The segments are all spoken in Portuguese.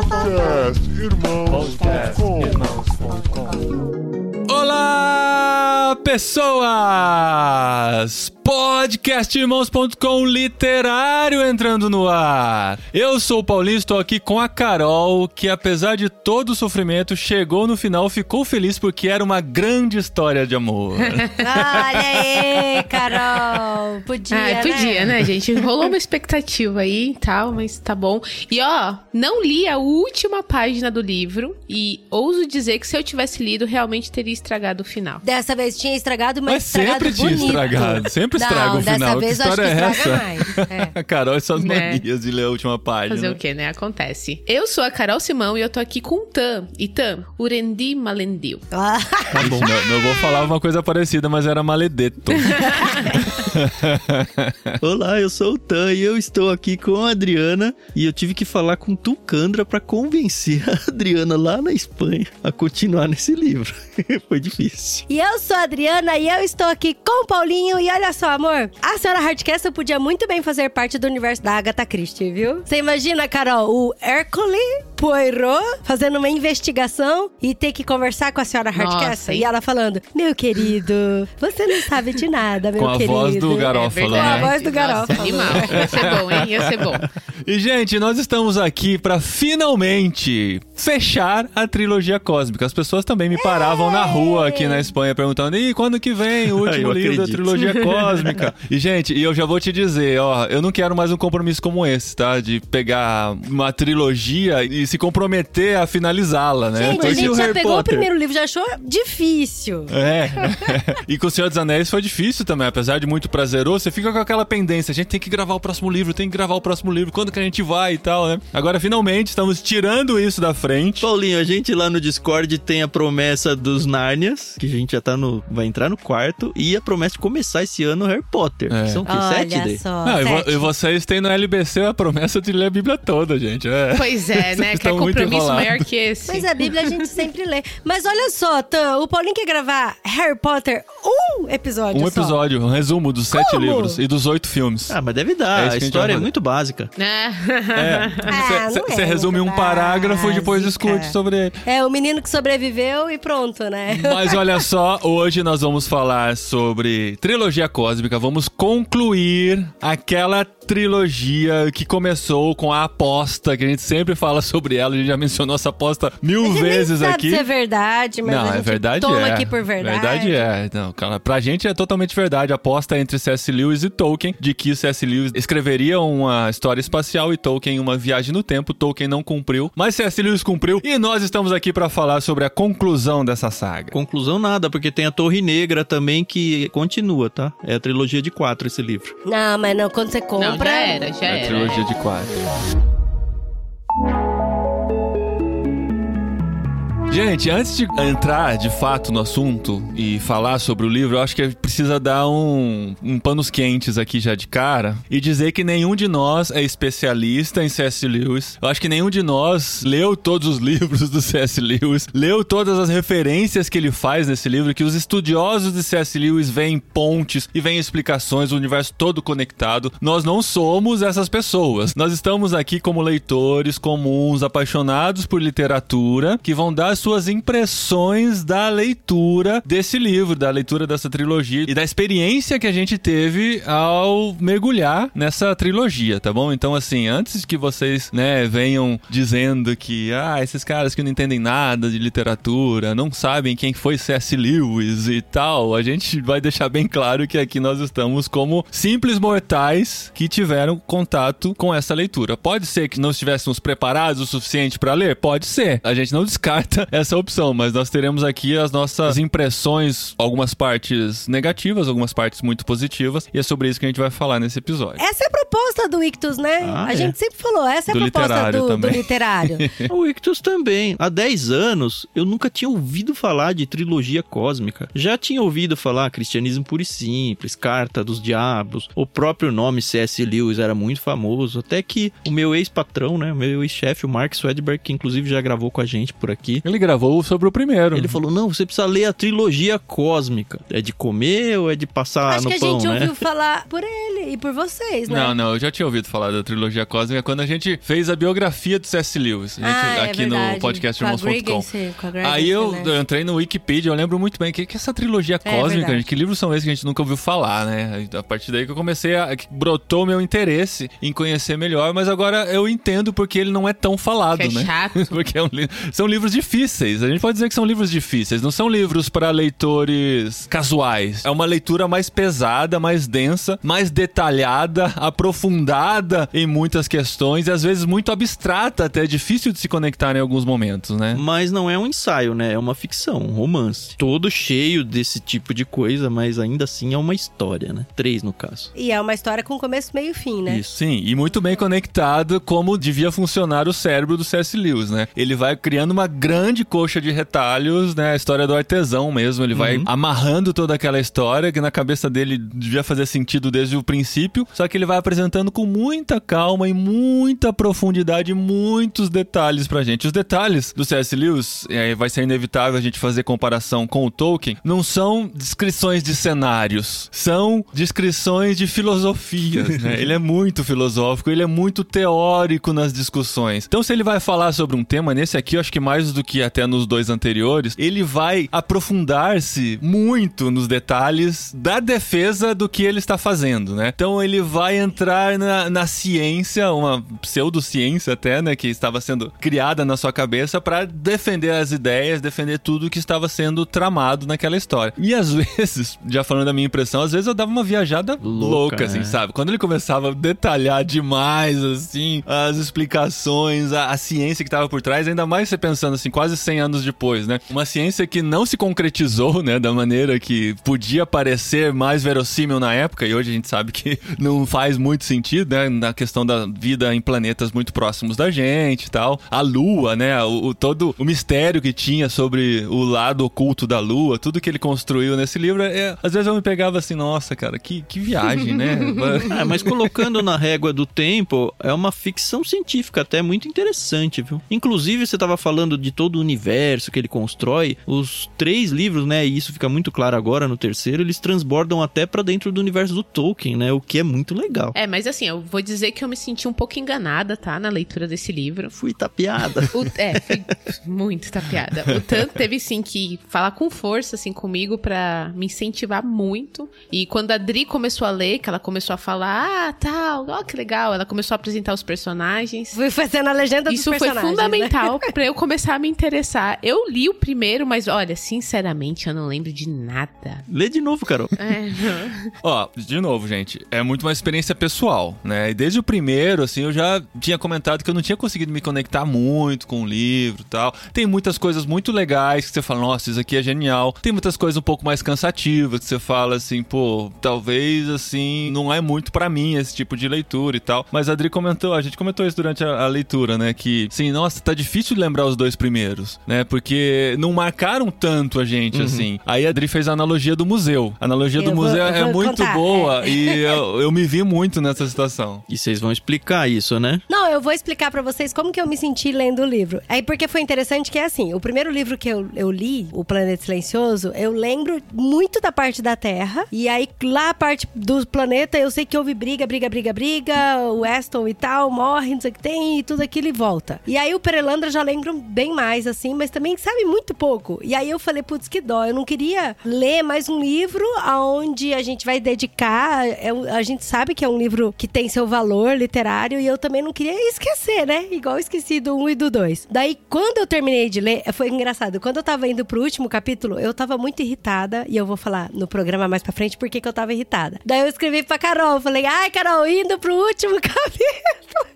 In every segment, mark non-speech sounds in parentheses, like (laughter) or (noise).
Podcast Irmãos.com Olá, pessoas! Podcastirmãos.com literário entrando no ar. Eu sou o Paulinho, estou aqui com a Carol, que apesar de todo o sofrimento, chegou no final, ficou feliz porque era uma grande história de amor. (laughs) Olha aí, Carol. Podia, Ah, podia, né, gente? Rolou uma expectativa aí e tal, mas tá bom. E ó, não li a última página do livro e ouso dizer que se eu tivesse lido, realmente teria estragado o final. Dessa vez tinha estragado, mas, Mas estragado sempre tinha bonito. estragado, sempre estraga Não, o final. Dessa Que vez eu acho que história é estraga essa? mais. É. A (laughs) Carol e suas Né? manias de ler a última página. Fazer o quê, né? Acontece. Eu sou a Carol Simão e eu tô aqui com o Tam. E Tam, Urendi Malendil. (laughs) Ah, Tá bom. Não, não vou falar uma coisa parecida, mas era maledeto. (laughs) Olá, eu sou o Tan e eu estou aqui com a Adriana e eu tive que falar com Tucandra pra convencer a Adriana lá na Espanha a continuar nesse livro. Foi difícil. E eu sou a Adriana e eu estou aqui com o Paulinho. E olha só, amor, a senhora Hardcastle podia muito bem fazer parte do universo da Agatha Christie, viu? Você imagina, Carol, o Hercule Poirot fazendo uma investigação e ter que conversar com a senhora Hardcastle. E ela falando, meu querido, você não sabe de nada, meu Com a querido. voz do Garófalo, Com a né? voz do Nossa, Garófalo. animal. Ia ser bom, hein? Ia ser bom. (laughs) E, gente, nós estamos aqui pra finalmente fechar a trilogia cósmica. As pessoas também me paravam na rua aqui na Espanha perguntando: e quando que vem o (laughs) último livro da trilogia cósmica? E, gente, e eu já vou te dizer: ó, eu não quero mais um compromisso como esse, tá? De pegar uma trilogia e se comprometer a finalizá-la, né? Gente, a gente o já Harry pegou o Potter? primeiro livro, já achou difícil. É. e com o Senhor dos Anéis foi difícil também, apesar de muito prazeroso, você fica com aquela pendência. A gente tem que gravar o próximo livro, tem que gravar o próximo livro, quando que a gente vai e tal, né? Agora, finalmente, estamos tirando isso da frente. Paulinho, a gente lá no Discord tem a promessa dos Nárnias, que a gente já tá no. vai entrar no quarto, e a promessa de começar esse ano Harry Potter. É. Que são o quê? Sete Olha daí? só. Não, e, sete. e vocês têm no LBC a promessa de ler a Bíblia toda, gente. É. Pois é, (laughs) né? Estão muito compromisso maior que esse. Mas a Bíblia a gente sempre lê. Mas olha só, Tan, o Paulinho quer gravar Harry Potter um episódio Um só. episódio, um resumo dos sete Como? livros e dos oito filmes. Ah, mas deve É dar. que a a gente história vai é fazer. muito básica. Né? É. Ah, não Você é resume um muito parágrafo e depois básica. discute sobre ele. É, o menino que sobreviveu e pronto, né? Mas olha só, hoje nós vamos falar sobre trilogia cósmica. Vamos concluir aquela trilogia que começou com a aposta, que a gente sempre fala sobre ela. A gente já mencionou essa aposta mil A gente nem vezes sabe aqui. se é verdade, mas não, a gente é verdade toma é. aqui por verdade. Verdade é. Não, cara, pra gente é totalmente verdade. A aposta entre C.S. Lewis e Tolkien de que C.S. Lewis escreveria uma história espacial e Tolkien uma viagem no tempo. Tolkien não cumpriu, mas C.S. Lewis cumpriu e nós estamos aqui pra falar sobre a conclusão dessa saga. Conclusão nada, porque tem a Torre Negra também que continua, tá? É a trilogia de quatro esse livro. Não, mas não, quando você compra... Não, já era, já É a era. trilogia de quatro. Gente, antes de entrar de fato no assunto e falar sobre o livro, eu acho que precisa dar um, um panos quentes aqui já de cara e dizer que nenhum de nós é especialista em C.S. Lewis. Eu acho que nenhum de nós leu todos os (laughs) livros do C.S. Lewis, leu todas as referências que ele faz nesse livro, que os estudiosos de C.S. Lewis veem pontes e veem explicações, o universo todo conectado. Nós não somos essas pessoas. Nós estamos aqui como leitores comuns, apaixonados por literatura, que vão dar suas impressões da leitura desse livro, da leitura dessa trilogia e da experiência que a gente teve ao mergulhar nessa trilogia, tá bom? Então, assim, antes que vocês, né, venham dizendo que, ah, esses caras que não entendem nada de literatura, não sabem quem foi C.S. Lewis e tal, a gente vai deixar bem claro que aqui nós estamos como simples mortais que tiveram contato com essa leitura. Pode ser que não estivéssemos preparados o suficiente para ler? Pode ser. A gente não descarta essa opção, mas nós teremos aqui as nossas impressões, algumas partes negativas, algumas partes muito positivas, e é sobre isso que a gente vai falar nesse episódio. Essa é a proposta do Ictus, né? Ah, a é. gente sempre falou, essa é a Do proposta literário do, do literário. (laughs) O Ictus também. Há 10 anos, eu nunca tinha ouvido falar de trilogia cósmica. Já tinha ouvido falar cristianismo puro e simples, carta dos diabos, o próprio nome C.S. Lewis era muito famoso, até que o meu ex-patrão, né, o meu ex-chefe, o Mark Swedberg, que inclusive já gravou com a gente por aqui, Ele gravou sobre o primeiro. Ele falou: não, você precisa ler a trilogia cósmica. É de comer ou é de passar Acho no que a pão, gente né? ouviu falar por ele e por vocês, né? Não, não, eu já tinha ouvido falar da trilogia cósmica quando a gente fez a biografia do C.S. Lewis. A gente, Ah, é aqui no verdade. podcast irmãos.com. Aí eu, né? eu entrei no Wikipedia, eu lembro muito bem. O que, que é essa trilogia É cósmica, verdade. gente? Que livros são esses que a gente nunca ouviu falar, né? A partir daí que eu comecei a. que brotou meu interesse em conhecer melhor, mas agora eu entendo porque ele não é tão falado, Que é né? chato. (laughs) porque é um li- são livros difíceis. A gente pode dizer que são livros difíceis. Não são livros para leitores casuais. É uma leitura mais pesada, mais densa, mais detalhada, (laughs) aprofundada em muitas questões e às vezes muito abstrata, até difícil de se conectar em alguns momentos, né? Mas não é um ensaio, né? É uma ficção, um romance. Todo cheio desse tipo de coisa, mas ainda assim é uma história, né? Três, no caso. E é uma história com começo, meio e fim, né? Isso. Sim, e muito bem conectado como devia funcionar o cérebro do C.S. Lewis, né? Ele vai criando uma grande coxa de retalhos, né? A história do artesão mesmo. Ele vai Uhum. amarrando toda aquela história que na cabeça dele devia fazer sentido desde o princípio, só que ele vai apresentando com muita calma e muita profundidade, muitos detalhes pra gente. Os detalhes do C.S. Lewis, e aí vai ser inevitável a gente fazer comparação com o Tolkien, não são descrições de cenários, são descrições de filosofias, né? (laughs) Ele é muito filosófico, ele é muito teórico nas discussões. Então, se ele vai falar sobre um tema, nesse aqui, eu acho que mais do que até nos dois anteriores, ele vai aprofundar-se muito nos detalhes da defesa do que ele está fazendo, né? Então, ele vai entrar na, na ciência, uma pseudociência até, né? Que estava sendo criada na sua cabeça para defender as ideias, defender tudo que estava sendo tramado naquela história. E às (laughs) vezes, já falando da minha impressão, às vezes eu dava uma viajada louca, Louca, assim, é. sabe? Quando ele começava a detalhar demais, assim, as explicações, a, a ciência que tava por trás, ainda mais você pensando assim, quase 100 anos depois, né? Uma ciência que não se concretizou, né, da maneira que podia parecer mais verossímil na época, e hoje a gente sabe que (laughs) não faz muito sentido, né, na questão da vida em planetas muito próximos da gente e tal. A Lua, né, o, o- todo o mistério que tinha sobre o lado oculto da Lua, tudo que ele construiu nesse livro, é, às vezes eu me pegava assim, nossa, cara, que, que viagem, né? (laughs) É, mas colocando na régua do tempo, é uma ficção científica até muito interessante, viu? Inclusive, você tava falando de todo o universo que ele constrói. Os três livros, né, e isso fica muito claro agora no terceiro, eles transbordam até pra dentro do universo do Tolkien, né? O que é muito legal. É, mas assim, eu vou dizer que eu me senti um pouco enganada, tá? Na leitura desse livro. Fui tapeada. O, é, fui muito tapeada. O tanto teve, sim, que falar com força, assim, comigo pra me incentivar muito. E quando a Dri começou a ler, que ela começou a falar, ah, tal, ó, que legal. Ela começou a apresentar os personagens. Fui fazendo a legenda dos Isso foi personagens, né? fundamental pra eu começar a me interessar. Eu li o primeiro, mas olha, sinceramente, eu não lembro de nada. Lê de novo, Carol. (laughs) É, Ó, de novo, gente, é muito uma experiência pessoal, né? E desde o primeiro, assim, eu já tinha comentado que eu não tinha conseguido me conectar muito com o livro e tal. Tem muitas coisas muito legais que você fala, nossa, isso aqui é genial. Tem muitas coisas um pouco mais cansativas que você fala assim, pô, talvez assim, não é muito pra mim esse tipo de leitura e tal. Mas a Adri comentou, a gente comentou isso durante a, a leitura, né? Que, sim, nossa, tá difícil de lembrar os dois primeiros, né? Porque não marcaram tanto a gente, assim. Aí a Adri fez a analogia do museu. A analogia do Eu vou- museu eu é vou muito contar, boa e (laughs) eu, eu me vi muito nessa situação. E vocês vão explicar isso, né? Não, eu vou explicar pra vocês como que eu me senti lendo o livro. Aí porque foi interessante que é assim, o primeiro livro que eu, eu li, O Planeta Silencioso, eu lembro muito da parte da Terra. E aí lá a parte do planeta, eu sei que houve briga, briga, briga, briga, o Aston e tal, morre, não sei o que tem, e tudo aquilo e volta. E aí o Perelandra eu já lembro bem mais, assim, mas também sabe muito pouco. E aí eu falei, putz, que dó, eu não queria ler mais um livro aonde a gente vai dedicar. é um- a gente sabe que é um livro que tem seu valor literário e eu também não queria esquecer, né? Igual esqueci do 1 e do 2. Daí, quando eu terminei de ler, foi engraçado. Quando eu tava indo pro último capítulo, eu tava muito irritada e eu vou falar no programa mais pra frente por que eu tava irritada. Daí eu escrevi pra Carol, falei, ai, Carol, indo pro último (laughs) capítulo.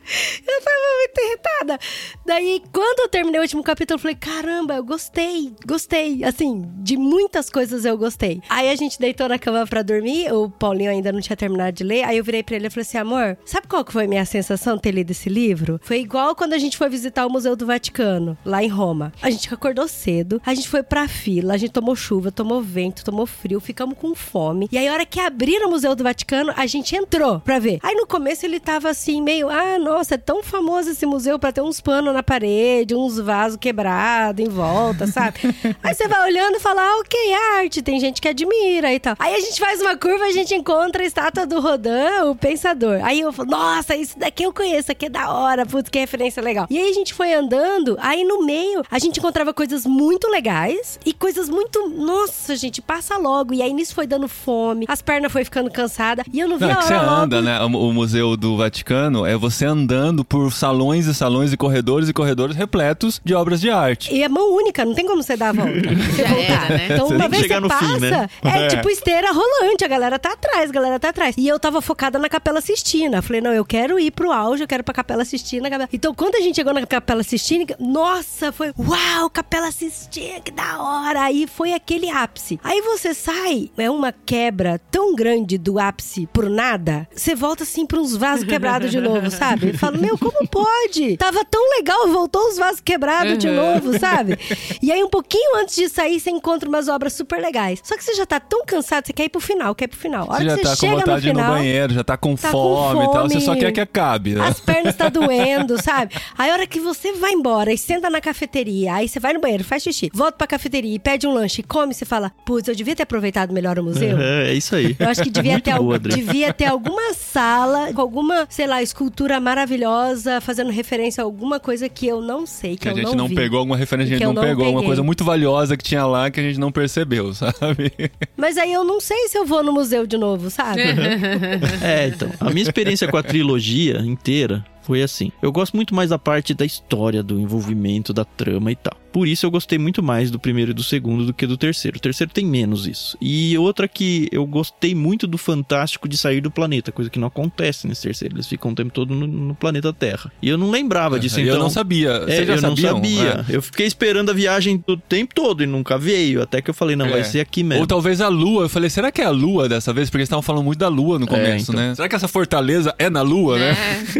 Eu tava muito irritada. Daí, quando eu terminei o último capítulo, falei: caramba, eu gostei, gostei. Assim, de muitas coisas eu gostei. Aí a gente deitou na cama pra dormir, o Paulinho ainda não tinha terminado de ler. Aí eu virei pra ele e falei assim: amor, sabe qual que foi a minha sensação ter lido esse livro? Foi igual quando a gente foi visitar o Museu do Vaticano, lá em Roma. A gente acordou cedo, a gente foi pra fila, a gente tomou chuva, tomou vento, tomou frio, ficamos com fome. E aí, a hora que abriram o Museu do Vaticano, a gente entrou pra ver. Aí no começo ele tava assim, meio, ah, nossa, é tão famoso esse museu pra tem uns panos na parede, uns vasos quebrados em volta, sabe? (laughs) Aí você vai olhando e fala, ah, ok, é arte, tem gente que admira e tal. Aí a gente faz uma curva, a gente encontra a estátua do Rodin, o pensador. Aí eu falo, nossa, isso daqui eu conheço, aqui é da hora, putz, que referência legal. E aí a gente foi andando, aí no meio a gente encontrava coisas muito legais e coisas muito, nossa, gente, passa logo. E aí nisso foi dando fome, as pernas foi ficando cansada e eu não vi Não, é a hora você logo. anda, né? O o Museu do Vaticano é você andando por salões e salões e corredores e corredores repletos de obras de arte. E é mão única, não tem como você dar a volta. (laughs) Você Já voltar. era, né? Então, Você uma tem que vez chegar você no passa, fim, né? é, É. tipo esteira rolante. A galera tá atrás, a galera tá atrás. E eu tava focada na Capela Sistina. Falei, não, eu quero ir pro auge, eu quero ir pra Capela Sistina. Capela- Então, quando a gente chegou na Capela Sistina, nossa, foi, uau, Capela Sistina, que da hora. Aí foi aquele ápice. Aí você sai, é uma quebra tão grande do ápice por nada, você volta assim pra uns vasos quebrados de novo, sabe? Eu falo, meu, como pode? Tava tão legal, voltou os vasos quebrados de novo, sabe? E aí, um pouquinho antes de sair, você encontra umas obras super legais. Só que você já tá tão cansado, você quer ir pro final, quer ir pro final. A hora Você já que tá você com chega no vontade no final. banheiro, já tá com tá com fome e tal. Você só quer que acabe, né? As pernas tá doendo, sabe? Aí a hora que você vai embora e senta na cafeteria, aí você vai no banheiro, faz xixi, volta pra cafeteria e pede um lanche e come, você fala, putz, eu devia ter aproveitado melhor o museu. É, é isso aí. Eu acho que devia ter, al- boa, Adri. devia ter alguma sala com alguma, sei lá, escultura maravilhosa, fazendo referência a alguma coisa que eu não sei, que, Que a eu gente não, não vi. pegou alguma referência, a Que gente eu não não pegou, uma peguei. coisa muito valiosa que tinha lá que a gente não percebeu, (laughs) sabe? Mas aí eu não sei se eu vou no museu de novo, sabe? É, então. A minha experiência com a trilogia inteira foi assim. Eu gosto muito mais da parte da história, do envolvimento, da trama e tal. Por isso eu gostei muito mais do primeiro e do segundo do que do terceiro. O terceiro tem menos isso. E outra que eu gostei muito do fantástico de sair do planeta, coisa que não acontece nesse terceiro. Eles ficam o tempo todo no, no planeta Terra. E eu não lembrava disso, E então. eu não sabia. É, eu sabiam? não sabia. É. Eu fiquei esperando a viagem o tempo todo e nunca veio. Até que eu falei, não, É. vai ser aqui mesmo. Ou talvez a lua. Eu falei, será que é a lua dessa vez? Porque eles estavam falando muito da lua no começo, então. né? Será que essa fortaleza é na lua, né?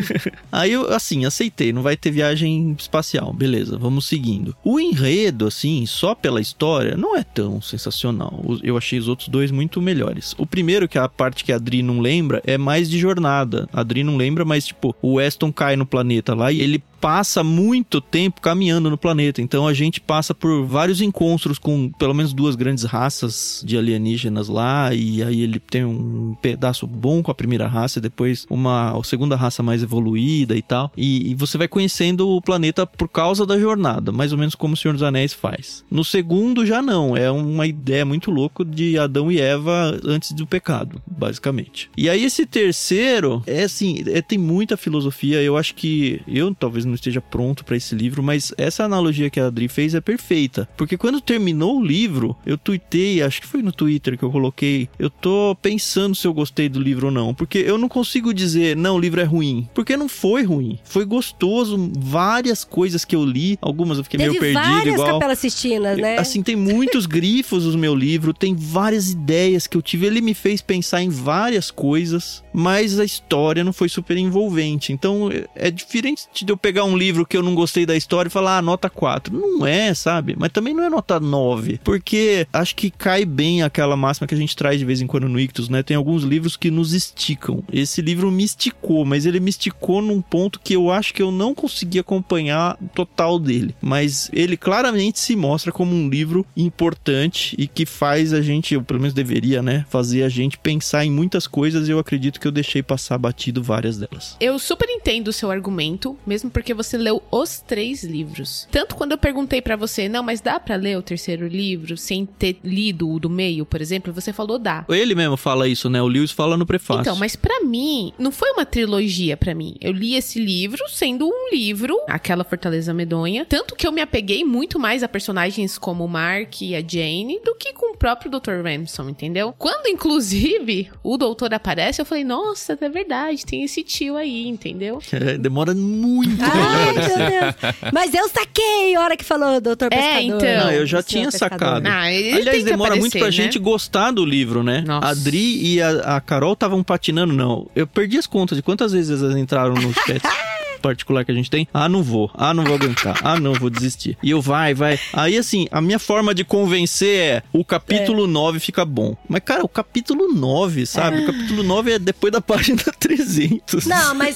(laughs) Aí eu, assim, aceitei, não vai ter viagem espacial, beleza, vamos seguindo. O enredo, assim, só pela história, não é tão sensacional. Eu achei os outros dois muito melhores. O primeiro, que é a parte que a Adri não lembra, é mais de jornada. A Adri não lembra, mas, tipo, o Weston cai no planeta lá e ele passa muito tempo caminhando no planeta. Então a gente passa por vários encontros com pelo menos duas grandes raças de alienígenas lá. E aí ele tem um pedaço bom com a primeira raça, e depois uma segunda raça mais evoluída e tal. E, e você vai conhecendo o planeta por causa da jornada, mais ou menos como o Senhor dos Anéis faz. No segundo já não, é uma ideia muito louca de Adão e Eva antes do pecado, basicamente. E aí esse terceiro é assim, é, tem muita filosofia. Eu acho que eu talvez não esteja pronto pra esse livro, mas essa analogia que a Adri fez é perfeita, porque quando terminou o livro, eu tuitei, acho que foi no Twitter que eu coloquei, eu tô pensando se eu gostei do livro ou não, porque eu não consigo dizer, não, o livro é ruim, porque não foi ruim, foi gostoso, várias coisas que eu li, algumas eu fiquei Teve meio perdido várias igual capelas sistinas, né? Assim, tem muitos grifos no meu livro, tem várias ideias que eu tive. Ele me fez pensar em várias coisas, mas a história não foi super envolvente. Então, é- é diferente de eu pegar um livro que eu não gostei da história e falar, ah, nota 4. Não é, sabe? Mas também não é nota 9, porque acho que cai bem aquela máxima que a gente traz de vez em quando no Ictus, né? Tem alguns livros que nos esticam. Esse livro me esticou, mas ele me esticou num ponto que eu acho que eu não consegui acompanhar o total dele. Mas ele claramente se mostra como um livro importante e que faz a gente, ou pelo menos deveria, né, fazer a gente pensar em muitas coisas e eu acredito que eu deixei passar batido várias delas. Eu super entendo o seu argumento, mesmo porque você leu os três livros. Tanto quando eu perguntei pra você, não, mas dá pra ler o terceiro livro sem ter lido o do meio, por exemplo, você falou dá. Ele mesmo fala isso, né? O Lewis fala no prefácio. Então, mas pra mim, não foi uma trilogia pra mim. Eu li esse livro sendo um livro, aquela Fortaleza Medonha, tanto que eu me apeguei muito mais a personagens como o Mark e a Jane do que com o próprio Dr. Ramson, entendeu? Quando, inclusive, o doutor aparece, eu falei, nossa, é verdade, tem esse tio aí, entendeu? (laughs) É, demora muito. Ai, meu (laughs) Deus. Mas eu saquei a hora que falou doutor É, pescador. então. Não, eu já O tinha pescador. sacado. Ah, ele Aliás, tem que demora muito aparecer, pra né? gente gostar do livro, né? Nossa. A Adri e a, a Carol estavam patinando, não. Eu perdi as contas de quantas vezes elas entraram no chat. (laughs) particular que a gente tem. Ah, não vou. Ah, não vou aguentar. Ah, não, vou desistir. E eu vai, vai. Aí, assim, a minha forma de convencer é o capítulo 9 fica bom. Mas, cara, o capítulo 9, sabe? O capítulo 9 é depois da página (laughs) 300. Não, mas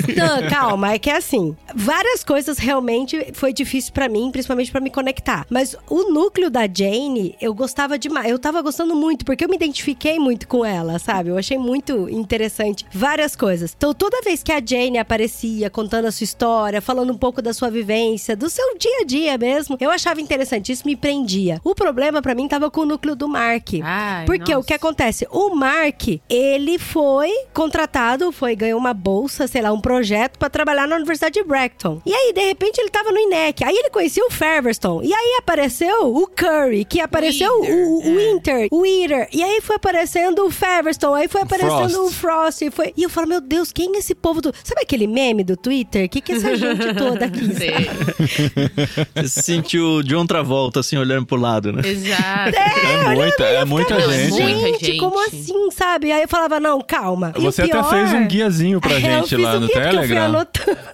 calma, é que é assim, várias coisas realmente foi difícil pra mim, principalmente pra me conectar. Mas o núcleo da Jane, eu gostava demais. Eu tava gostando muito, porque eu me identifiquei muito com ela, sabe? Eu achei muito interessante várias coisas. Então, toda vez que a Jane aparecia contando a sua história, falando um pouco da sua vivência, do seu dia a dia mesmo, eu achava interessante, isso me prendia. O problema pra mim tava com o núcleo do Mark. Ai, Porque o nossa. que acontece? O Mark, ele foi contratado, foi ganhou uma bolsa, sei lá, um projeto pra trabalhar na Universidade de Bracton. E aí, de repente, ele tava no INEC. Aí ele conhecia o Feverstone. E aí apareceu o Curry, que apareceu o, o é. Winter, o Eater. E aí foi aparecendo o Feverstone. Aí foi aparecendo Frost. o Frost. E, foi... e eu falo, meu Deus, quem é esse povo do. Sabe aquele meme do Twitter? O que, que é essa gente toda aqui? (laughs) Você se sentiu John Travolta, assim, olhando pro lado, né? Exato. É, muita, é muita ficava, gente. Muita Gente, como assim, sabe? Aí eu falava, não, calma. E Você até pior- fez um guiazinho pra (laughs) É, gente lá um no Telegram.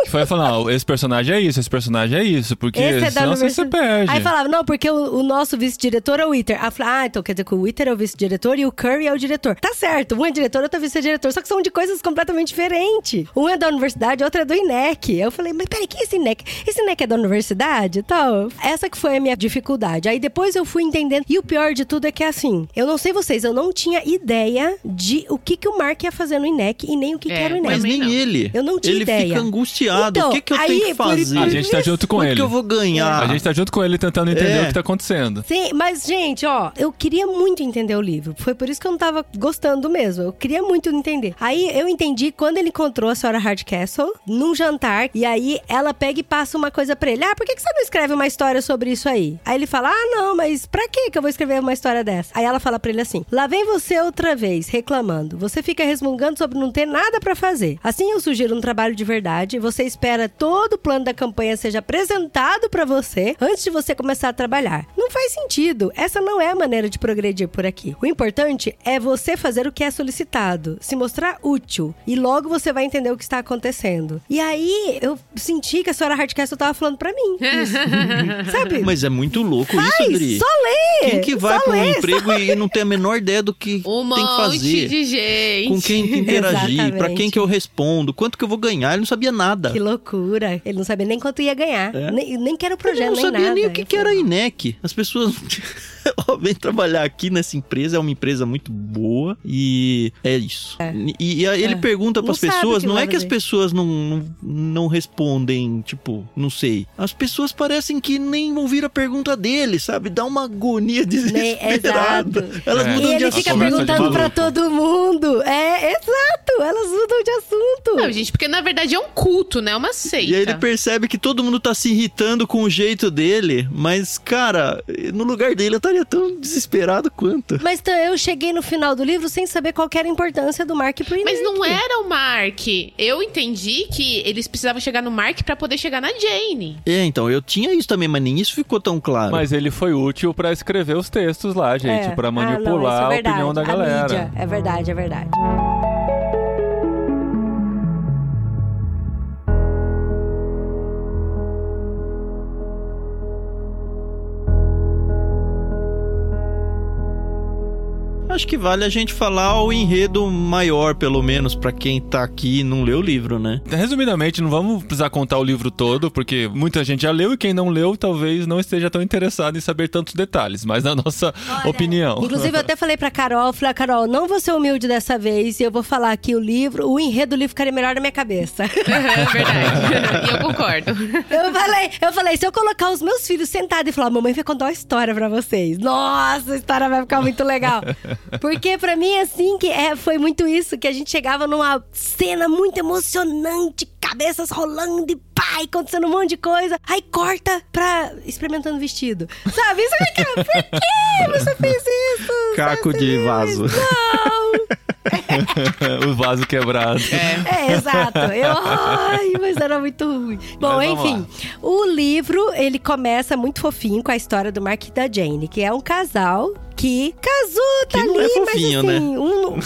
foi falando, esse personagem é isso, esse personagem é isso, porque Esse é senão você se perde. Aí falava, não, porque o, o nosso vice-diretor é o Witter. Aí eu falei, ah, então quer dizer que o Witter é o vice-diretor e o Curry é o diretor. Tá certo, um é diretor, outro é vice-diretor. Só que são de coisas completamente diferentes. Um é da universidade, outro é do INEC. Eu falei, mas peraí, que é esse INEC? Esse INEC é da universidade e tal? Essa que foi a minha dificuldade. Aí depois eu fui entendendo. E o pior de tudo é que é assim, eu não sei vocês, eu não tinha ideia de o que, que o Mark ia fazer no INEC e nem o que, É, que era o INEC. Mas nem não. ele. Eu não tinha ele ideia. fica angustiado. Então, o que, que eu aí, tenho que fazer? A gente tá junto com Quanto ele. que eu vou ganhar? A gente tá junto com ele tentando entender É. o que tá acontecendo. Sim, mas, gente, ó, eu queria muito entender o livro. Foi por isso que eu não tava gostando mesmo. Eu queria muito entender. Aí eu entendi quando ele encontrou a senhora Hardcastle num jantar. E aí ela pega e passa uma coisa pra ele. Ah, por que, que você não escreve uma história sobre isso aí? Aí ele fala: Ah, não, mas pra que que eu vou escrever uma história dessa? Aí ela fala pra ele assim: Lá vem você outra vez, reclamando. Você fica resmungando sobre não ter nada pra fazer. Assim eu sugiro um trabalho de verdade. Você espera todo o plano da campanha seja apresentado pra você antes de você começar a trabalhar. Não faz sentido. Essa não é a maneira de progredir por aqui. O importante é você fazer o que é solicitado, se mostrar útil e logo você vai entender o que está acontecendo. E aí eu senti que a senhora Hardcastle tava falando pra mim. isso. (laughs) Sabe? Mas é muito louco isso, Ai, Adri. só lê! Quem que vai pra um lê, emprego e não tem a menor ideia do que Um tem que monte fazer? de gente. Com quem que interagir, pra quem que eu respondo, quanto que eu vou ganhar, ele não sabia nada. Que loucura. Ele não sabia nem quanto ia ganhar. É. Nem, nem que era o projeto, não nem sabia nada. nem o que, que era falei, INEC. As pessoas. (laughs) Ó, vem trabalhar aqui nessa empresa, é uma empresa muito boa e é isso. E, e aí ele É. pergunta Não pras sabe o pessoas, não é que as pessoas não, não, não respondem, tipo, não sei. As pessoas parecem que nem ouviram a pergunta dele, sabe? Dá uma agonia desesperada. exato. Elas É. mudam E de ele fica conversa de perguntando pra maluco. todo mundo. É, exato. Elas mudam de assunto. Não, gente, porque na verdade é um culto, né? Uma seita. E aí ele percebe que todo mundo tá se irritando com o jeito dele, mas, cara, no lugar dele eu estaria tão desesperado quanto. Mas então, eu cheguei no final do livro sem saber qual que era a importância do Mark pro Mas não era o Mark. Eu entendi que eles precisavam chegar no Mark pra poder chegar na Jane. É, então, eu tinha isso também, mas nem isso ficou tão claro. Mas ele foi útil pra escrever os textos lá, gente, É. pra Ah, não, manipular é a opinião da A galera. mídia. É verdade, é verdade. Acho que vale a gente falar o enredo maior, pelo menos, pra quem tá aqui e não leu o livro, né? Resumidamente, não vamos precisar contar o livro todo, porque muita gente já leu e quem não leu talvez não esteja tão interessado em saber tantos detalhes, mas na nossa opinião. Inclusive, eu até falei pra Carol, falei, "Ah, Carol, não vou ser humilde dessa vez, e eu vou falar aqui o livro, o enredo do livro ficaria melhor na minha cabeça. (laughs) É verdade. e eu concordo. (laughs) Eu falei, eu falei, se eu colocar os meus filhos sentados e falar, mamãe vai contar uma história pra vocês. Nossa, a história vai ficar muito legal. Porque pra mim, assim, que é, foi muito isso, que a gente chegava numa cena muito emocionante, cabeças rolando e pá, e acontecendo um monte de coisa. Aí corta pra experimentando vestido. Sabe? Isso é que, por que você fez isso? Caco de vaso. Não! (laughs) o vaso quebrado. É, exato. Eu, ai, mas era muito ruim. Bom, enfim. O livro, ele começa muito fofinho com a história do Mark e da Jane, que é um casal que Kazu tá Que não ali, (laughs) é fofinho, mas né? assim, um não...